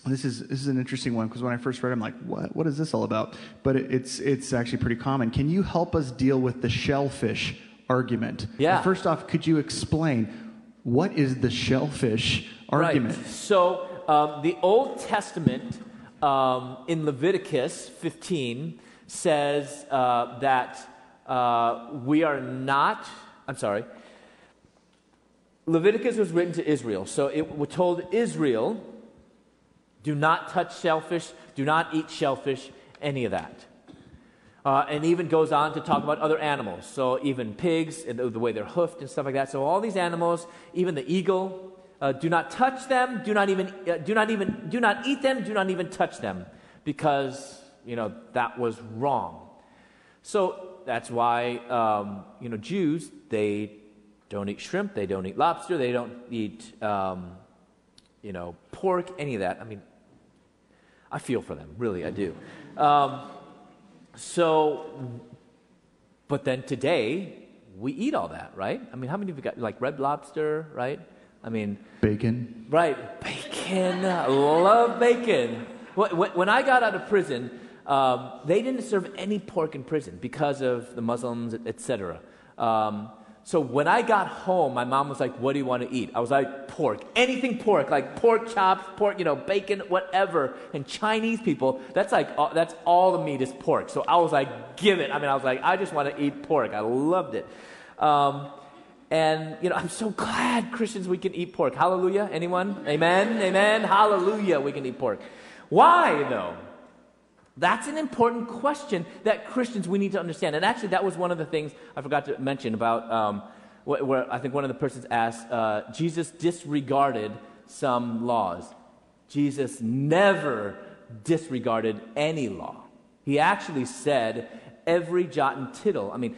this is this is an interesting one because when I first read, it, I'm like, what what is this all about? But it, it's it's actually pretty common. Can you help us deal with the shellfish argument? Yeah. First off, could you explain what is the shellfish argument? Right. So um, the Old Testament um, in Leviticus 15 says uh, that uh, we are not. I'm sorry. Leviticus was written to Israel, so it was told Israel, do not touch shellfish, do not eat shellfish, any of that. Uh, and even goes on to talk about other animals. So even pigs and the, way they're hoofed and stuff like that. So all these animals, even the eagle, uh, do not touch them. Do not even uh, do not even do not eat them. Do not even touch them, because you know that was wrong. So that's why um, you know Jews they don't eat shrimp, they don't eat lobster, they don't eat, um, you know, pork, any of that. I mean, I feel for them, really, I do. Um, so, but then today, we eat all that, right? I mean, how many of you got, like, red lobster, right? I mean, bacon. Right, bacon. love bacon. When I got out of prison, um, they didn't serve any pork in prison because of the Muslims, etc. Um, so when I got home, my mom was like, What do you want to eat? I was like, Pork. Anything pork, like pork chops, pork, you know, bacon, whatever. And Chinese people, that's like, all, that's all the meat is pork. So I was like, Give it. I mean, I was like, I just want to eat pork. I loved it. Um, and, you know, I'm so glad Christians we can eat pork. Hallelujah. Anyone? Amen? Amen. Hallelujah. We can eat pork. Why, though? That's an important question that Christians we need to understand. And actually, that was one of the things I forgot to mention about um, where, I think one of the persons asked uh, Jesus disregarded some laws. Jesus never disregarded any law. He actually said every jot and tittle, I mean,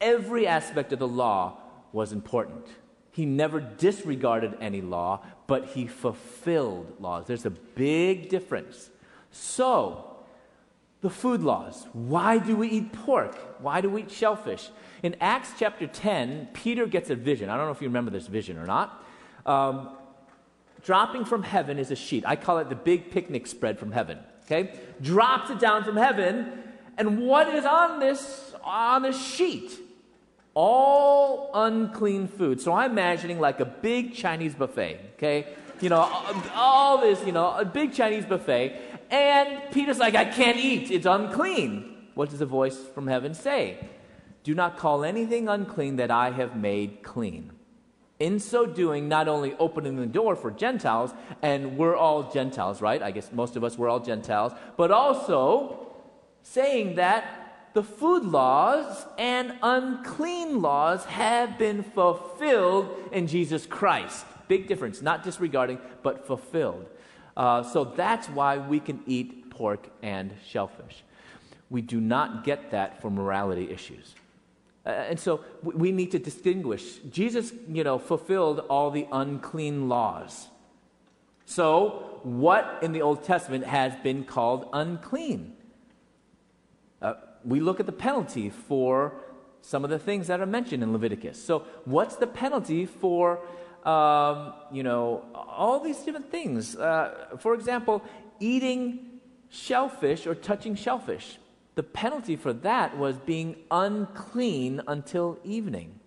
every aspect of the law was important. He never disregarded any law, but he fulfilled laws. There's a big difference. So, the food laws. Why do we eat pork? Why do we eat shellfish? In Acts chapter 10, Peter gets a vision. I don't know if you remember this vision or not. Um, dropping from heaven is a sheet. I call it the big picnic spread from heaven. Okay? Drops it down from heaven, and what is on this on this sheet? All unclean food. So I'm imagining like a big Chinese buffet, okay? You know, all this, you know, a big Chinese buffet, and Peter's like, I can't eat, it's unclean. What does the voice from heaven say? Do not call anything unclean that I have made clean. In so doing, not only opening the door for Gentiles, and we're all Gentiles, right? I guess most of us, we're all Gentiles, but also saying that the food laws and unclean laws have been fulfilled in Jesus Christ. Big difference, not disregarding, but fulfilled. Uh, so that's why we can eat pork and shellfish. We do not get that for morality issues. Uh, and so we need to distinguish. Jesus, you know, fulfilled all the unclean laws. So, what in the Old Testament has been called unclean? Uh, we look at the penalty for some of the things that are mentioned in Leviticus. So, what's the penalty for, um, you know, all these different things? Uh, for example, eating shellfish or touching shellfish. The penalty for that was being unclean until evening.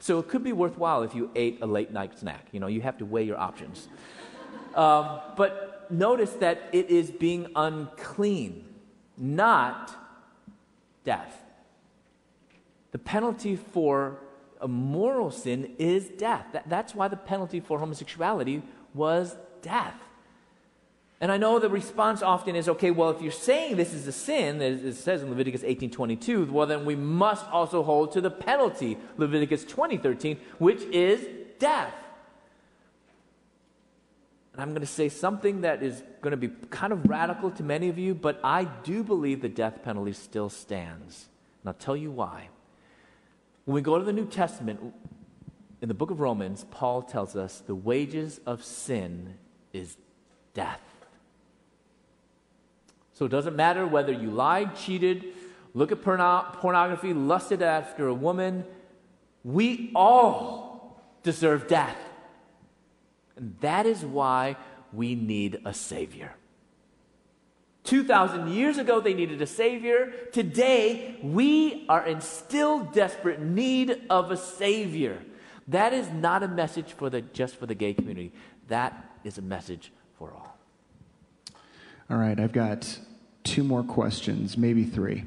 So it could be worthwhile if you ate a late night snack. You know, you have to weigh your options. Um, but notice that it is being unclean, not death. The penalty for a moral sin is death. That, that's why the penalty for homosexuality was death. And I know the response often is, okay, well, if you're saying this is a sin, as it says in Leviticus 18:22, well, then we must also hold to the penalty, Leviticus 20:13, which is death. And I'm going to say something that is going to be kind of radical to many of you, but I do believe the death penalty still stands. And I'll tell you why. When we go to the New Testament, in the book of Romans, Paul tells us the wages of sin is death. So it doesn't matter whether you lied, cheated, look at porno- pornography, lusted after a woman. We all deserve death. And that is why we need a Savior. 2,000 years ago, they needed a Savior. Today, we are in still desperate need of a Savior. That is not a message for the, just for the gay community, that is a message for all. All right, I've got two more questions, maybe three,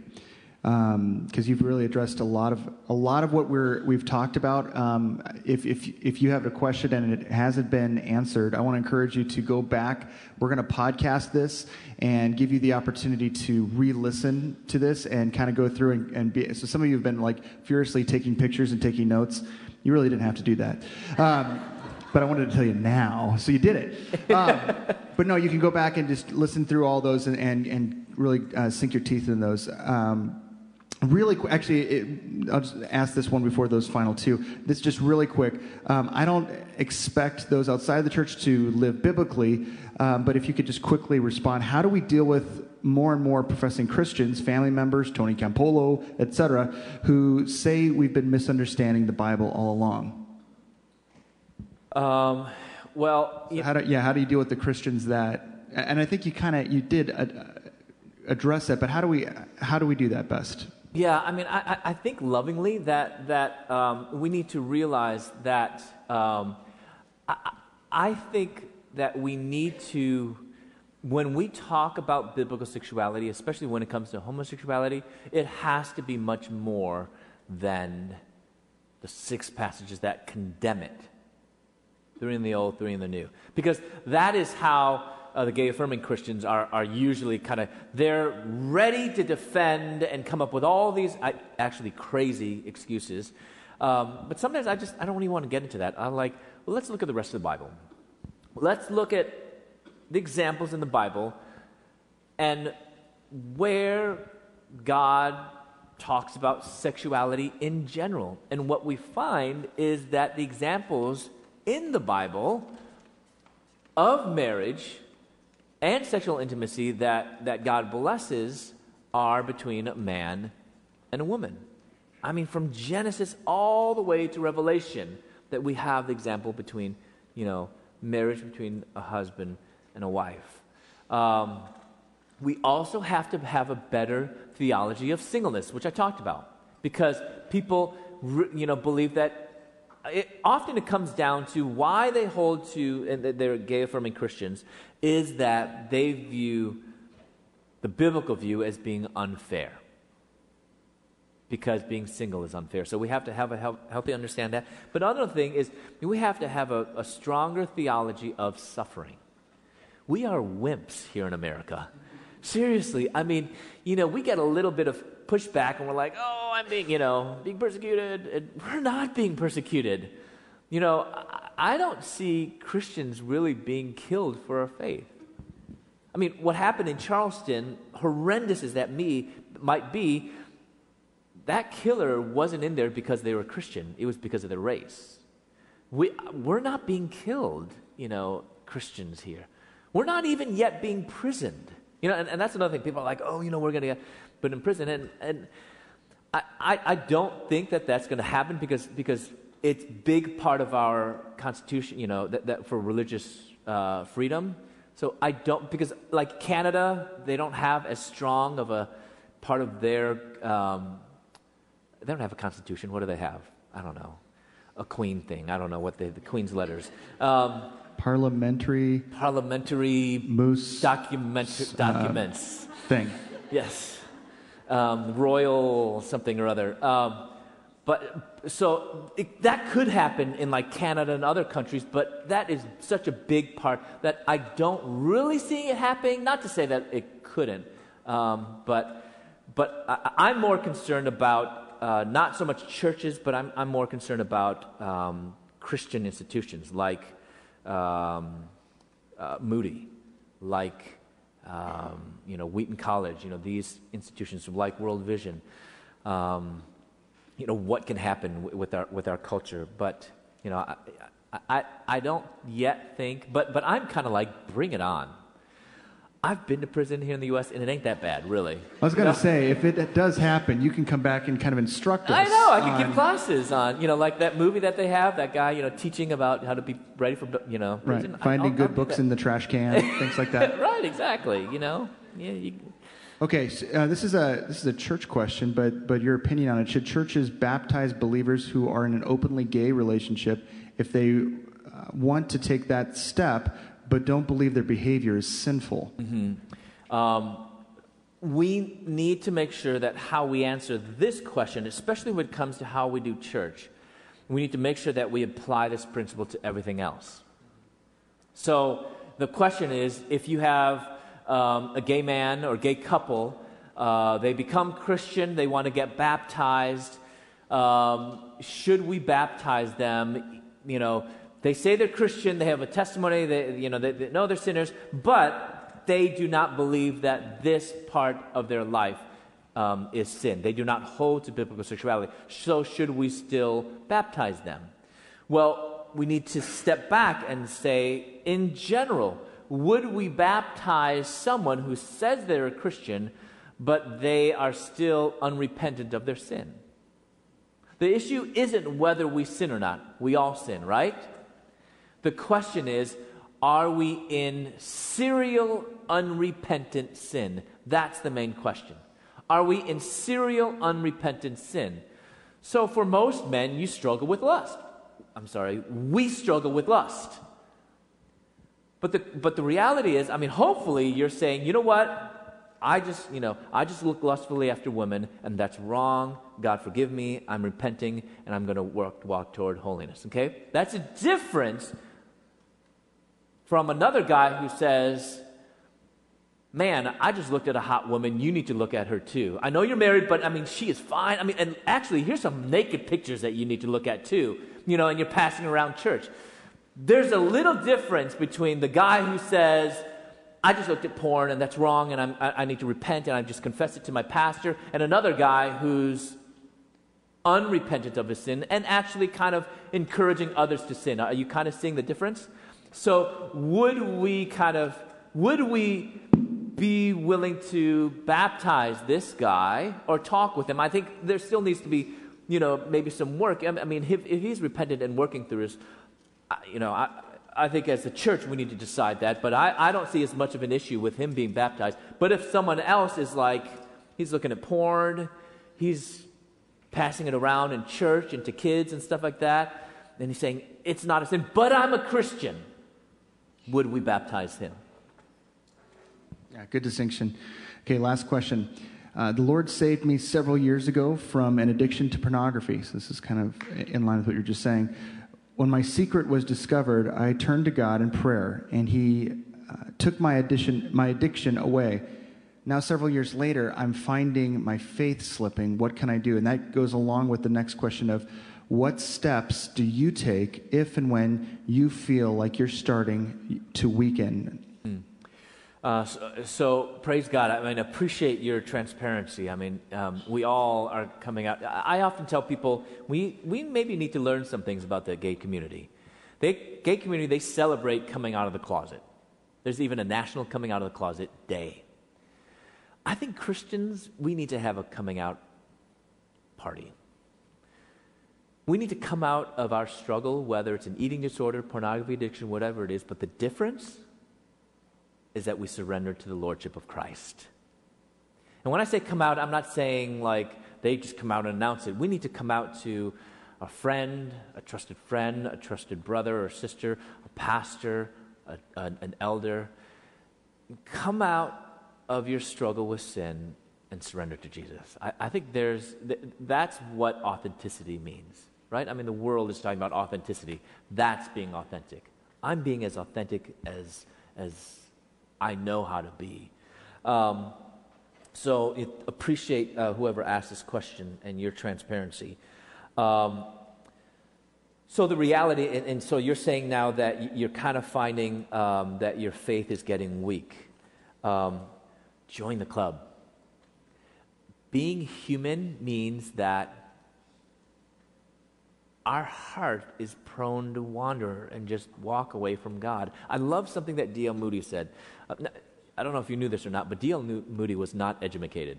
because um, you've really addressed a lot of a lot of what we're we've talked about. Um, if if if you have a question and it hasn't been answered, I want to encourage you to go back. We're going to podcast this and give you the opportunity to re-listen to this and kind of go through and, and be. So some of you have been like furiously taking pictures and taking notes. You really didn't have to do that. Um, but I wanted to tell you now, so you did it. Um, but no, you can go back and just listen through all those and, and, and really uh, sink your teeth in those. Um, really quick, actually, it, I'll just ask this one before those final two. This just really quick. Um, I don't expect those outside the church to live biblically, um, but if you could just quickly respond, how do we deal with more and more professing Christians, family members, Tony Campolo, etc., who say we've been misunderstanding the Bible all along? Um, well, so how do, yeah, how do you deal with the Christians that? And I think you kind of you did uh, address that, but how do we how do we do that best? Yeah, I mean, I, I think lovingly that that um, we need to realize that um, I, I think that we need to when we talk about biblical sexuality, especially when it comes to homosexuality, it has to be much more than the six passages that condemn it three in the old, three in the new. Because that is how uh, the gay affirming Christians are, are usually kind of, they're ready to defend and come up with all these actually crazy excuses. Um, but sometimes I just, I don't even want to get into that. I'm like, well, let's look at the rest of the Bible. Let's look at the examples in the Bible and where God talks about sexuality in general. And what we find is that the examples in the Bible of marriage and sexual intimacy that, that God blesses are between a man and a woman. I mean, from Genesis all the way to Revelation, that we have the example between, you know, marriage between a husband and a wife. Um, we also have to have a better theology of singleness, which I talked about, because people, you know, believe that it, often it comes down to why they hold to, and they're gay affirming Christians, is that they view the biblical view as being unfair. Because being single is unfair. So we have to have a healthy understand that. But another thing is we have to have a, a stronger theology of suffering. We are wimps here in America. Seriously, I mean, you know, we get a little bit of pushback and we're like, oh, I'm being, you know, being persecuted. And we're not being persecuted. You know, I don't see Christians really being killed for our faith. I mean, what happened in Charleston, horrendous as that me might be, that killer wasn't in there because they were Christian. It was because of their race. We, we're not being killed, you know, Christians here. We're not even yet being prisoned. You know, and, and that's another thing. People are like, oh, you know, we're going to get put in prison. And, and I, I, I don't think that that's going to happen because, because it's big part of our constitution, you know, that, that for religious uh, freedom. So I don't, because like Canada, they don't have as strong of a part of their, um, they don't have a constitution. What do they have? I don't know. A queen thing. I don't know what they, the queen's letters. Um, parliamentary. Parliamentary. Moose. Document, documents. Uh, thing. Yes. Um, royal something or other. Um, but so it, that could happen in like Canada and other countries, but that is such a big part that I don't really see it happening. Not to say that it couldn't, um, but but I, am more concerned about uh, not so much churches, but I'm I'm more concerned about um, Christian institutions like um, uh, Moody, like um, you know Wheaton College, you know these institutions like World Vision. Um, you know, what can happen with our, with our culture. But, you know, I, I, I don't yet think, but, but I'm kind of like, bring it on. I've been to prison here in the U.S., and it ain't that bad, really. I was going to say, if it does happen, you can come back and kind of instruct us. I know. I can on... give classes on, you know, like that movie that they have, that guy, you know, teaching about how to be ready for, you know, prison. Right. Finding I'll, good I'll books in the trash can, things like that. right, exactly. You know, yeah, you, Okay, so, uh, this is a this is a church question, but but your opinion on it: Should churches baptize believers who are in an openly gay relationship if they uh, want to take that step, but don't believe their behavior is sinful? Mm-hmm. Um, we need to make sure that how we answer this question, especially when it comes to how we do church, we need to make sure that we apply this principle to everything else. So the question is, if you have um, a gay man or gay couple. Uh, they become Christian, they want to get baptized. Um, should we baptize them? You know, they say they're Christian, they have a testimony, they, you know, they, they know they're sinners, but they do not believe that this part of their life um, is sin. They do not hold to biblical sexuality. So, should we still baptize them? Well, we need to step back and say, in general, would we baptize someone who says they're a Christian, but they are still unrepentant of their sin? The issue isn't whether we sin or not. We all sin, right? The question is, are we in serial unrepentant sin? That's the main question. Are we in serial unrepentant sin? So, for most men, you struggle with lust. I'm sorry, we struggle with lust. But the, but the reality is, I mean, hopefully you're saying, you know what? I just, you know, I just look lustfully after women, and that's wrong. God forgive me. I'm repenting, and I'm going to walk toward holiness. Okay, that's a difference from another guy who says, "Man, I just looked at a hot woman. You need to look at her too. I know you're married, but I mean, she is fine. I mean, and actually, here's some naked pictures that you need to look at too. You know, and you're passing around church." There's a little difference between the guy who says, I just looked at porn and that's wrong and I, I need to repent and I just confess it to my pastor, and another guy who's unrepentant of his sin and actually kind of encouraging others to sin. Are you kind of seeing the difference? So, would we kind of, would we be willing to baptize this guy or talk with him? I think there still needs to be, you know, maybe some work. I mean, if, if he's repentant and working through his you know, I, I think as a church we need to decide that, but I, I don't see as much of an issue with him being baptized. But if someone else is like, he's looking at porn, he's passing it around in church and to kids and stuff like that, and he's saying, it's not a sin, but I'm a Christian, would we baptize him? Yeah, good distinction. Okay, last question. Uh, the Lord saved me several years ago from an addiction to pornography. So this is kind of in line with what you're just saying. When my secret was discovered, I turned to God in prayer, and He uh, took my addiction, my addiction away. Now, several years later, I'm finding my faith slipping. What can I do? And that goes along with the next question of what steps do you take if and when you feel like you're starting to weaken? Uh, so, so, praise God. I mean, appreciate your transparency. I mean, um, we all are coming out. I often tell people we, we maybe need to learn some things about the gay community. The gay community, they celebrate coming out of the closet. There's even a national coming out of the closet day. I think Christians, we need to have a coming out party. We need to come out of our struggle, whether it's an eating disorder, pornography addiction, whatever it is, but the difference is that we surrender to the Lordship of Christ. And when I say come out, I'm not saying like they just come out and announce it. We need to come out to a friend, a trusted friend, a trusted brother or sister, a pastor, a, an elder. Come out of your struggle with sin and surrender to Jesus. I, I think there's, th- that's what authenticity means, right? I mean, the world is talking about authenticity. That's being authentic. I'm being as authentic as, as I know how to be. Um, so it, appreciate uh, whoever asked this question and your transparency. Um, so the reality, and, and, so you're saying now that you're kind of finding um, that your faith is getting weak. Um, join the club. Being human means that our heart is prone to wander and just walk away from God. I love something that D.L. Moody said. Uh, I don't know if you knew this or not, but D.L. Moody was not educated.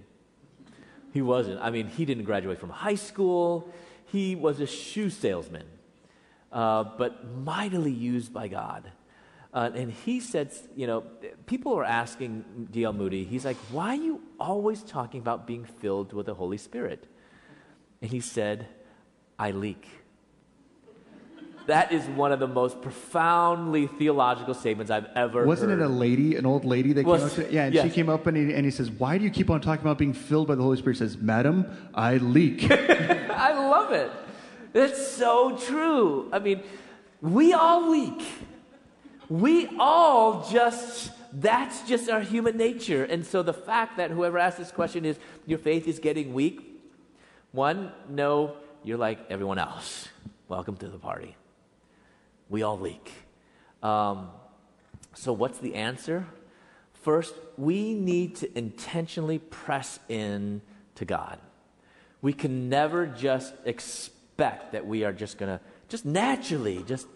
He wasn't. I mean, he didn't graduate from high school. He was a shoe salesman, uh, but mightily used by God. Uh, and he said, you know, people are asking D.L. Moody, he's like, why are you always talking about being filled with the Holy Spirit? And he said, I leak. That is one of the most profoundly theological statements I've ever Wasn't heard. it a lady, an old lady that came up to Yeah, and yes. she came up and he, and he says, Why do you keep on talking about being filled by the Holy Spirit? He says, Madam, I leak. I love it. It's so true. I mean, we all leak. We all just, that's just our human nature. And so the fact that whoever asked this question is, your faith is getting weak, one, no, you're like everyone else. Welcome to the party. We all leak. Um, so, what's the answer? First, we need to intentionally press in to God. We can never just expect that we are just going to, just naturally, just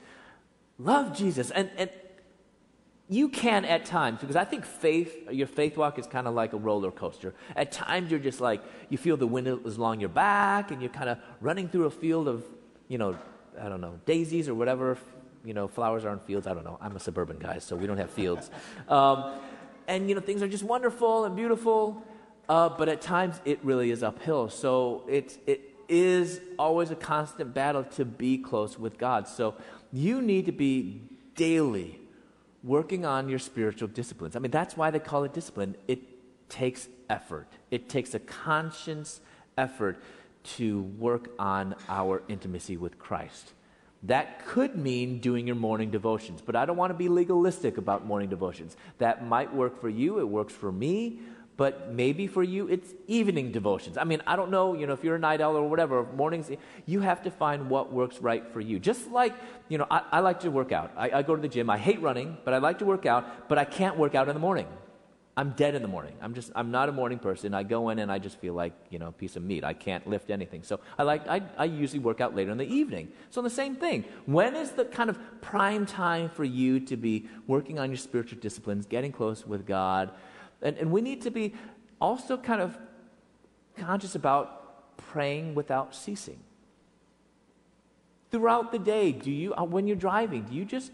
love Jesus. And, and you can at times, because I think faith, your faith walk is kind of like a roller coaster. At times you're just like, you feel the wind is along your back and you're kind of running through a field of, you know, I don't know, daisies or whatever, you know, flowers are in fields. I don't know. I'm a suburban guy, so we don't have fields. Um, and, you know, things are just wonderful and beautiful, uh, but at times it really is uphill. So it's, it is always a constant battle to be close with God. So you need to be daily working on your spiritual disciplines. I mean, that's why they call it discipline. It takes effort, it takes a conscious effort to work on our intimacy with Christ. That could mean doing your morning devotions, but I don't want to be legalistic about morning devotions. That might work for you, it works for me, but maybe for you it's evening devotions. I mean, I don't know, you know, if you're a night owl or whatever, mornings, you have to find what works right for you. Just like, you know, I, I like to work out. I, I go to the gym. I hate running, but I like to work out, but I can't work out in the morning. I'm dead in the morning. I'm just I'm not a morning person. I go in and I just feel like, you know, a piece of meat. I can't lift anything. So I like I, I usually work out later in the evening. So the same thing. When is the kind of prime time for you to be working on your spiritual disciplines, getting close with God? And, and we need to be also kind of conscious about praying without ceasing. Throughout the day, do you uh, when you're driving, do you just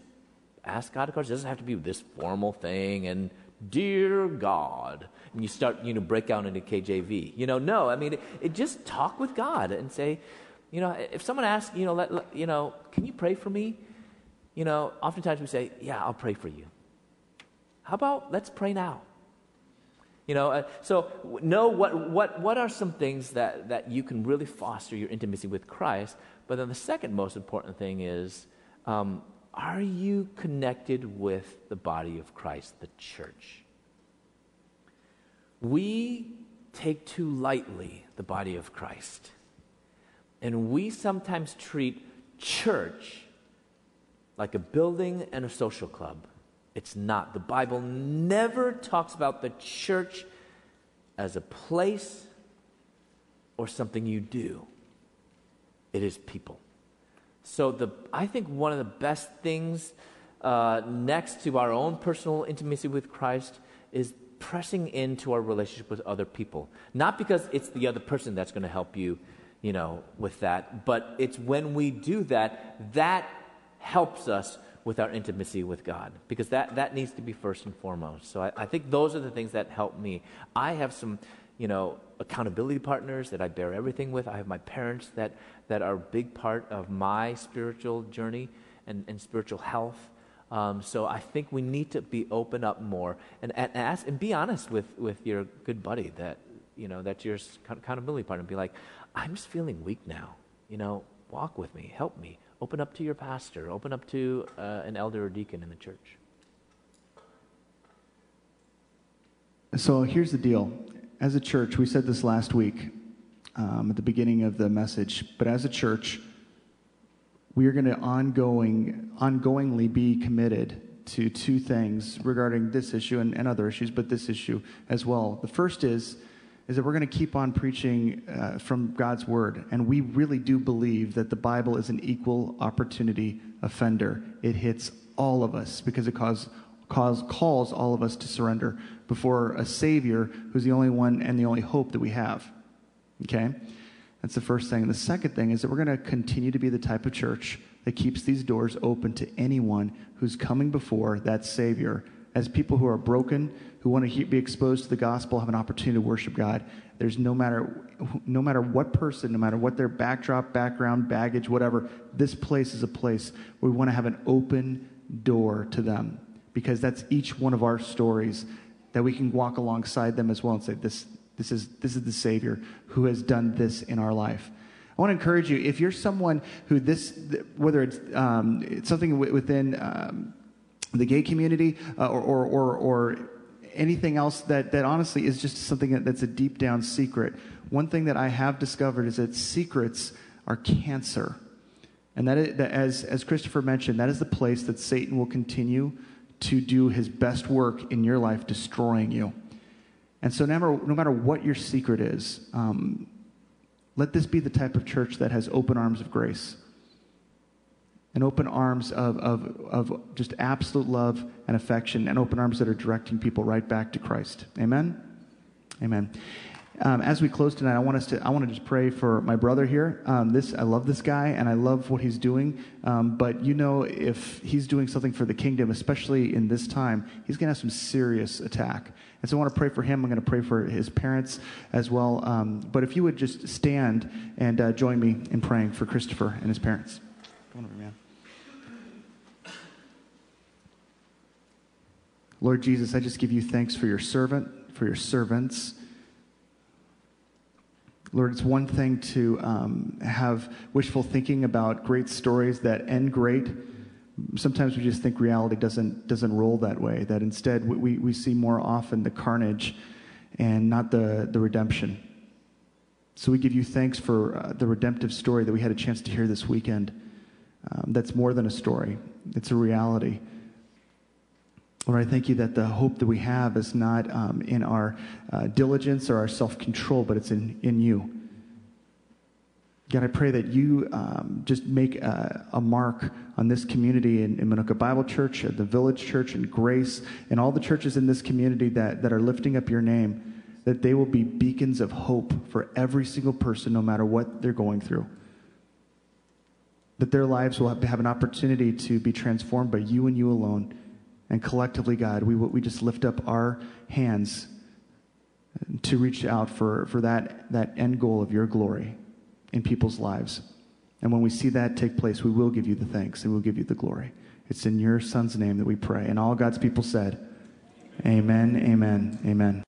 ask God a question? It doesn't have to be this formal thing and dear God, and you start, you know, break out into KJV. You know, no, I mean, it, it just talk with God and say, you know, if someone asks, you know, let, let- you know, can you pray for me? You know, oftentimes we say, yeah, I'll pray for you. How about let's pray now? You know, uh, so know what, what, what are some things that, that you can really foster your intimacy with Christ. But then the second most important thing is um, are you connected with the body of Christ, the church? we take too lightly the body of Christ. And we sometimes treat church like a building and a social club. It's not. The Bible never talks about the church as a place or something you do, it is people. So, the, I think one of the best things uh, next to our own personal intimacy with Christ is pressing into our relationship with other people. Not because it's the other person that's going to help you, you know, with that, but it's when we do that, that helps us with our intimacy with God because that, that needs to be first and foremost. So I, I think those are the things that help me. I have some, you know, accountability partners that I bear everything with. I have my parents that, that are a big part of my spiritual journey and, and spiritual health. Um, so I think we need to be open up more and, and ask and be honest with, with your good buddy that, you know, that's your accountability partner. And be like, I'm just feeling weak now. You know, walk with me, help me. Open up to your pastor, open up to uh, an elder or deacon in the church. So here's the deal. As a church, we said this last week um, at the beginning of the message, but as a church, we are going to ongoing, ongoingly be committed to two things regarding this issue and, and other issues, but this issue as well. The first is is that we're going to keep on preaching uh, from God's word. And we really do believe that the Bible is an equal opportunity offender. It hits all of us because it cause, cause, calls all of us to surrender before a Savior who's the only one and the only hope that we have. Okay? That's the first thing. The second thing is that we're going to continue to be the type of church that keeps these doors open to anyone who's coming before that Savior as people who are broken, who want to be exposed to the gospel, have an opportunity to worship God. There's no matter, no matter what person, no matter what their backdrop, background, baggage, whatever, this place is a place where we want to have an open door to them because that's each one of our stories that we can walk alongside them as well and say, this, this, is, this is the Savior who has done this in our life. I want to encourage you, if you're someone who this, whether it's, um, it's something within um, the gay community uh, or, or, or, or, anything else that, that honestly is just something that's a deep down secret. One thing that I have discovered is that secrets are cancer. And that, is, that as, as Christopher mentioned, that is the place that Satan will continue to do his best work in your life, destroying you. And so, no matter, no matter what your secret is, um, let this be the type of church that has open arms of grace and open arms of, of, of just absolute love and affection, and open arms that are directing people right back to Christ. Amen? Amen. Um, as we close tonight, I want us to I want to just pray for my brother here. Um, this I love this guy and I love what he's doing. Um, but you know, if he's doing something for the kingdom, especially in this time, he's going to have some serious attack. And so I want to pray for him. I'm going to pray for his parents as well. Um, but if you would just stand and uh, join me in praying for Christopher and his parents. Come on over, man. Lord Jesus, I just give you thanks for your servant, for your servants. Lord, it's one thing to um, have wishful thinking about great stories that end great. Sometimes we just think reality doesn't, doesn't roll that way, that instead we, we see more often the carnage and not the, the redemption. So we give you thanks for uh, the redemptive story that we had a chance to hear this weekend. Um, that's more than a story, it's a reality. Lord, I thank you that the hope that we have is not um, in our uh, diligence or our self control, but it's in, in you. God, I pray that you um, just make a, a, mark on this community in, in Minooka Bible Church, at the Village Church, and Grace, and all the churches in this community that, that are lifting up your name, that they will be beacons of hope for every single person, no matter what they're going through. That their lives will have, have an opportunity to be transformed by you and you alone. And collectively, God, we, we just lift up our hands to reach out for, for that, that end goal of your glory in people's lives. And when we see that take place, we will give you the thanks and we'll give you the glory. It's in your son's name that we pray. And all God's people said, Amen, amen, amen.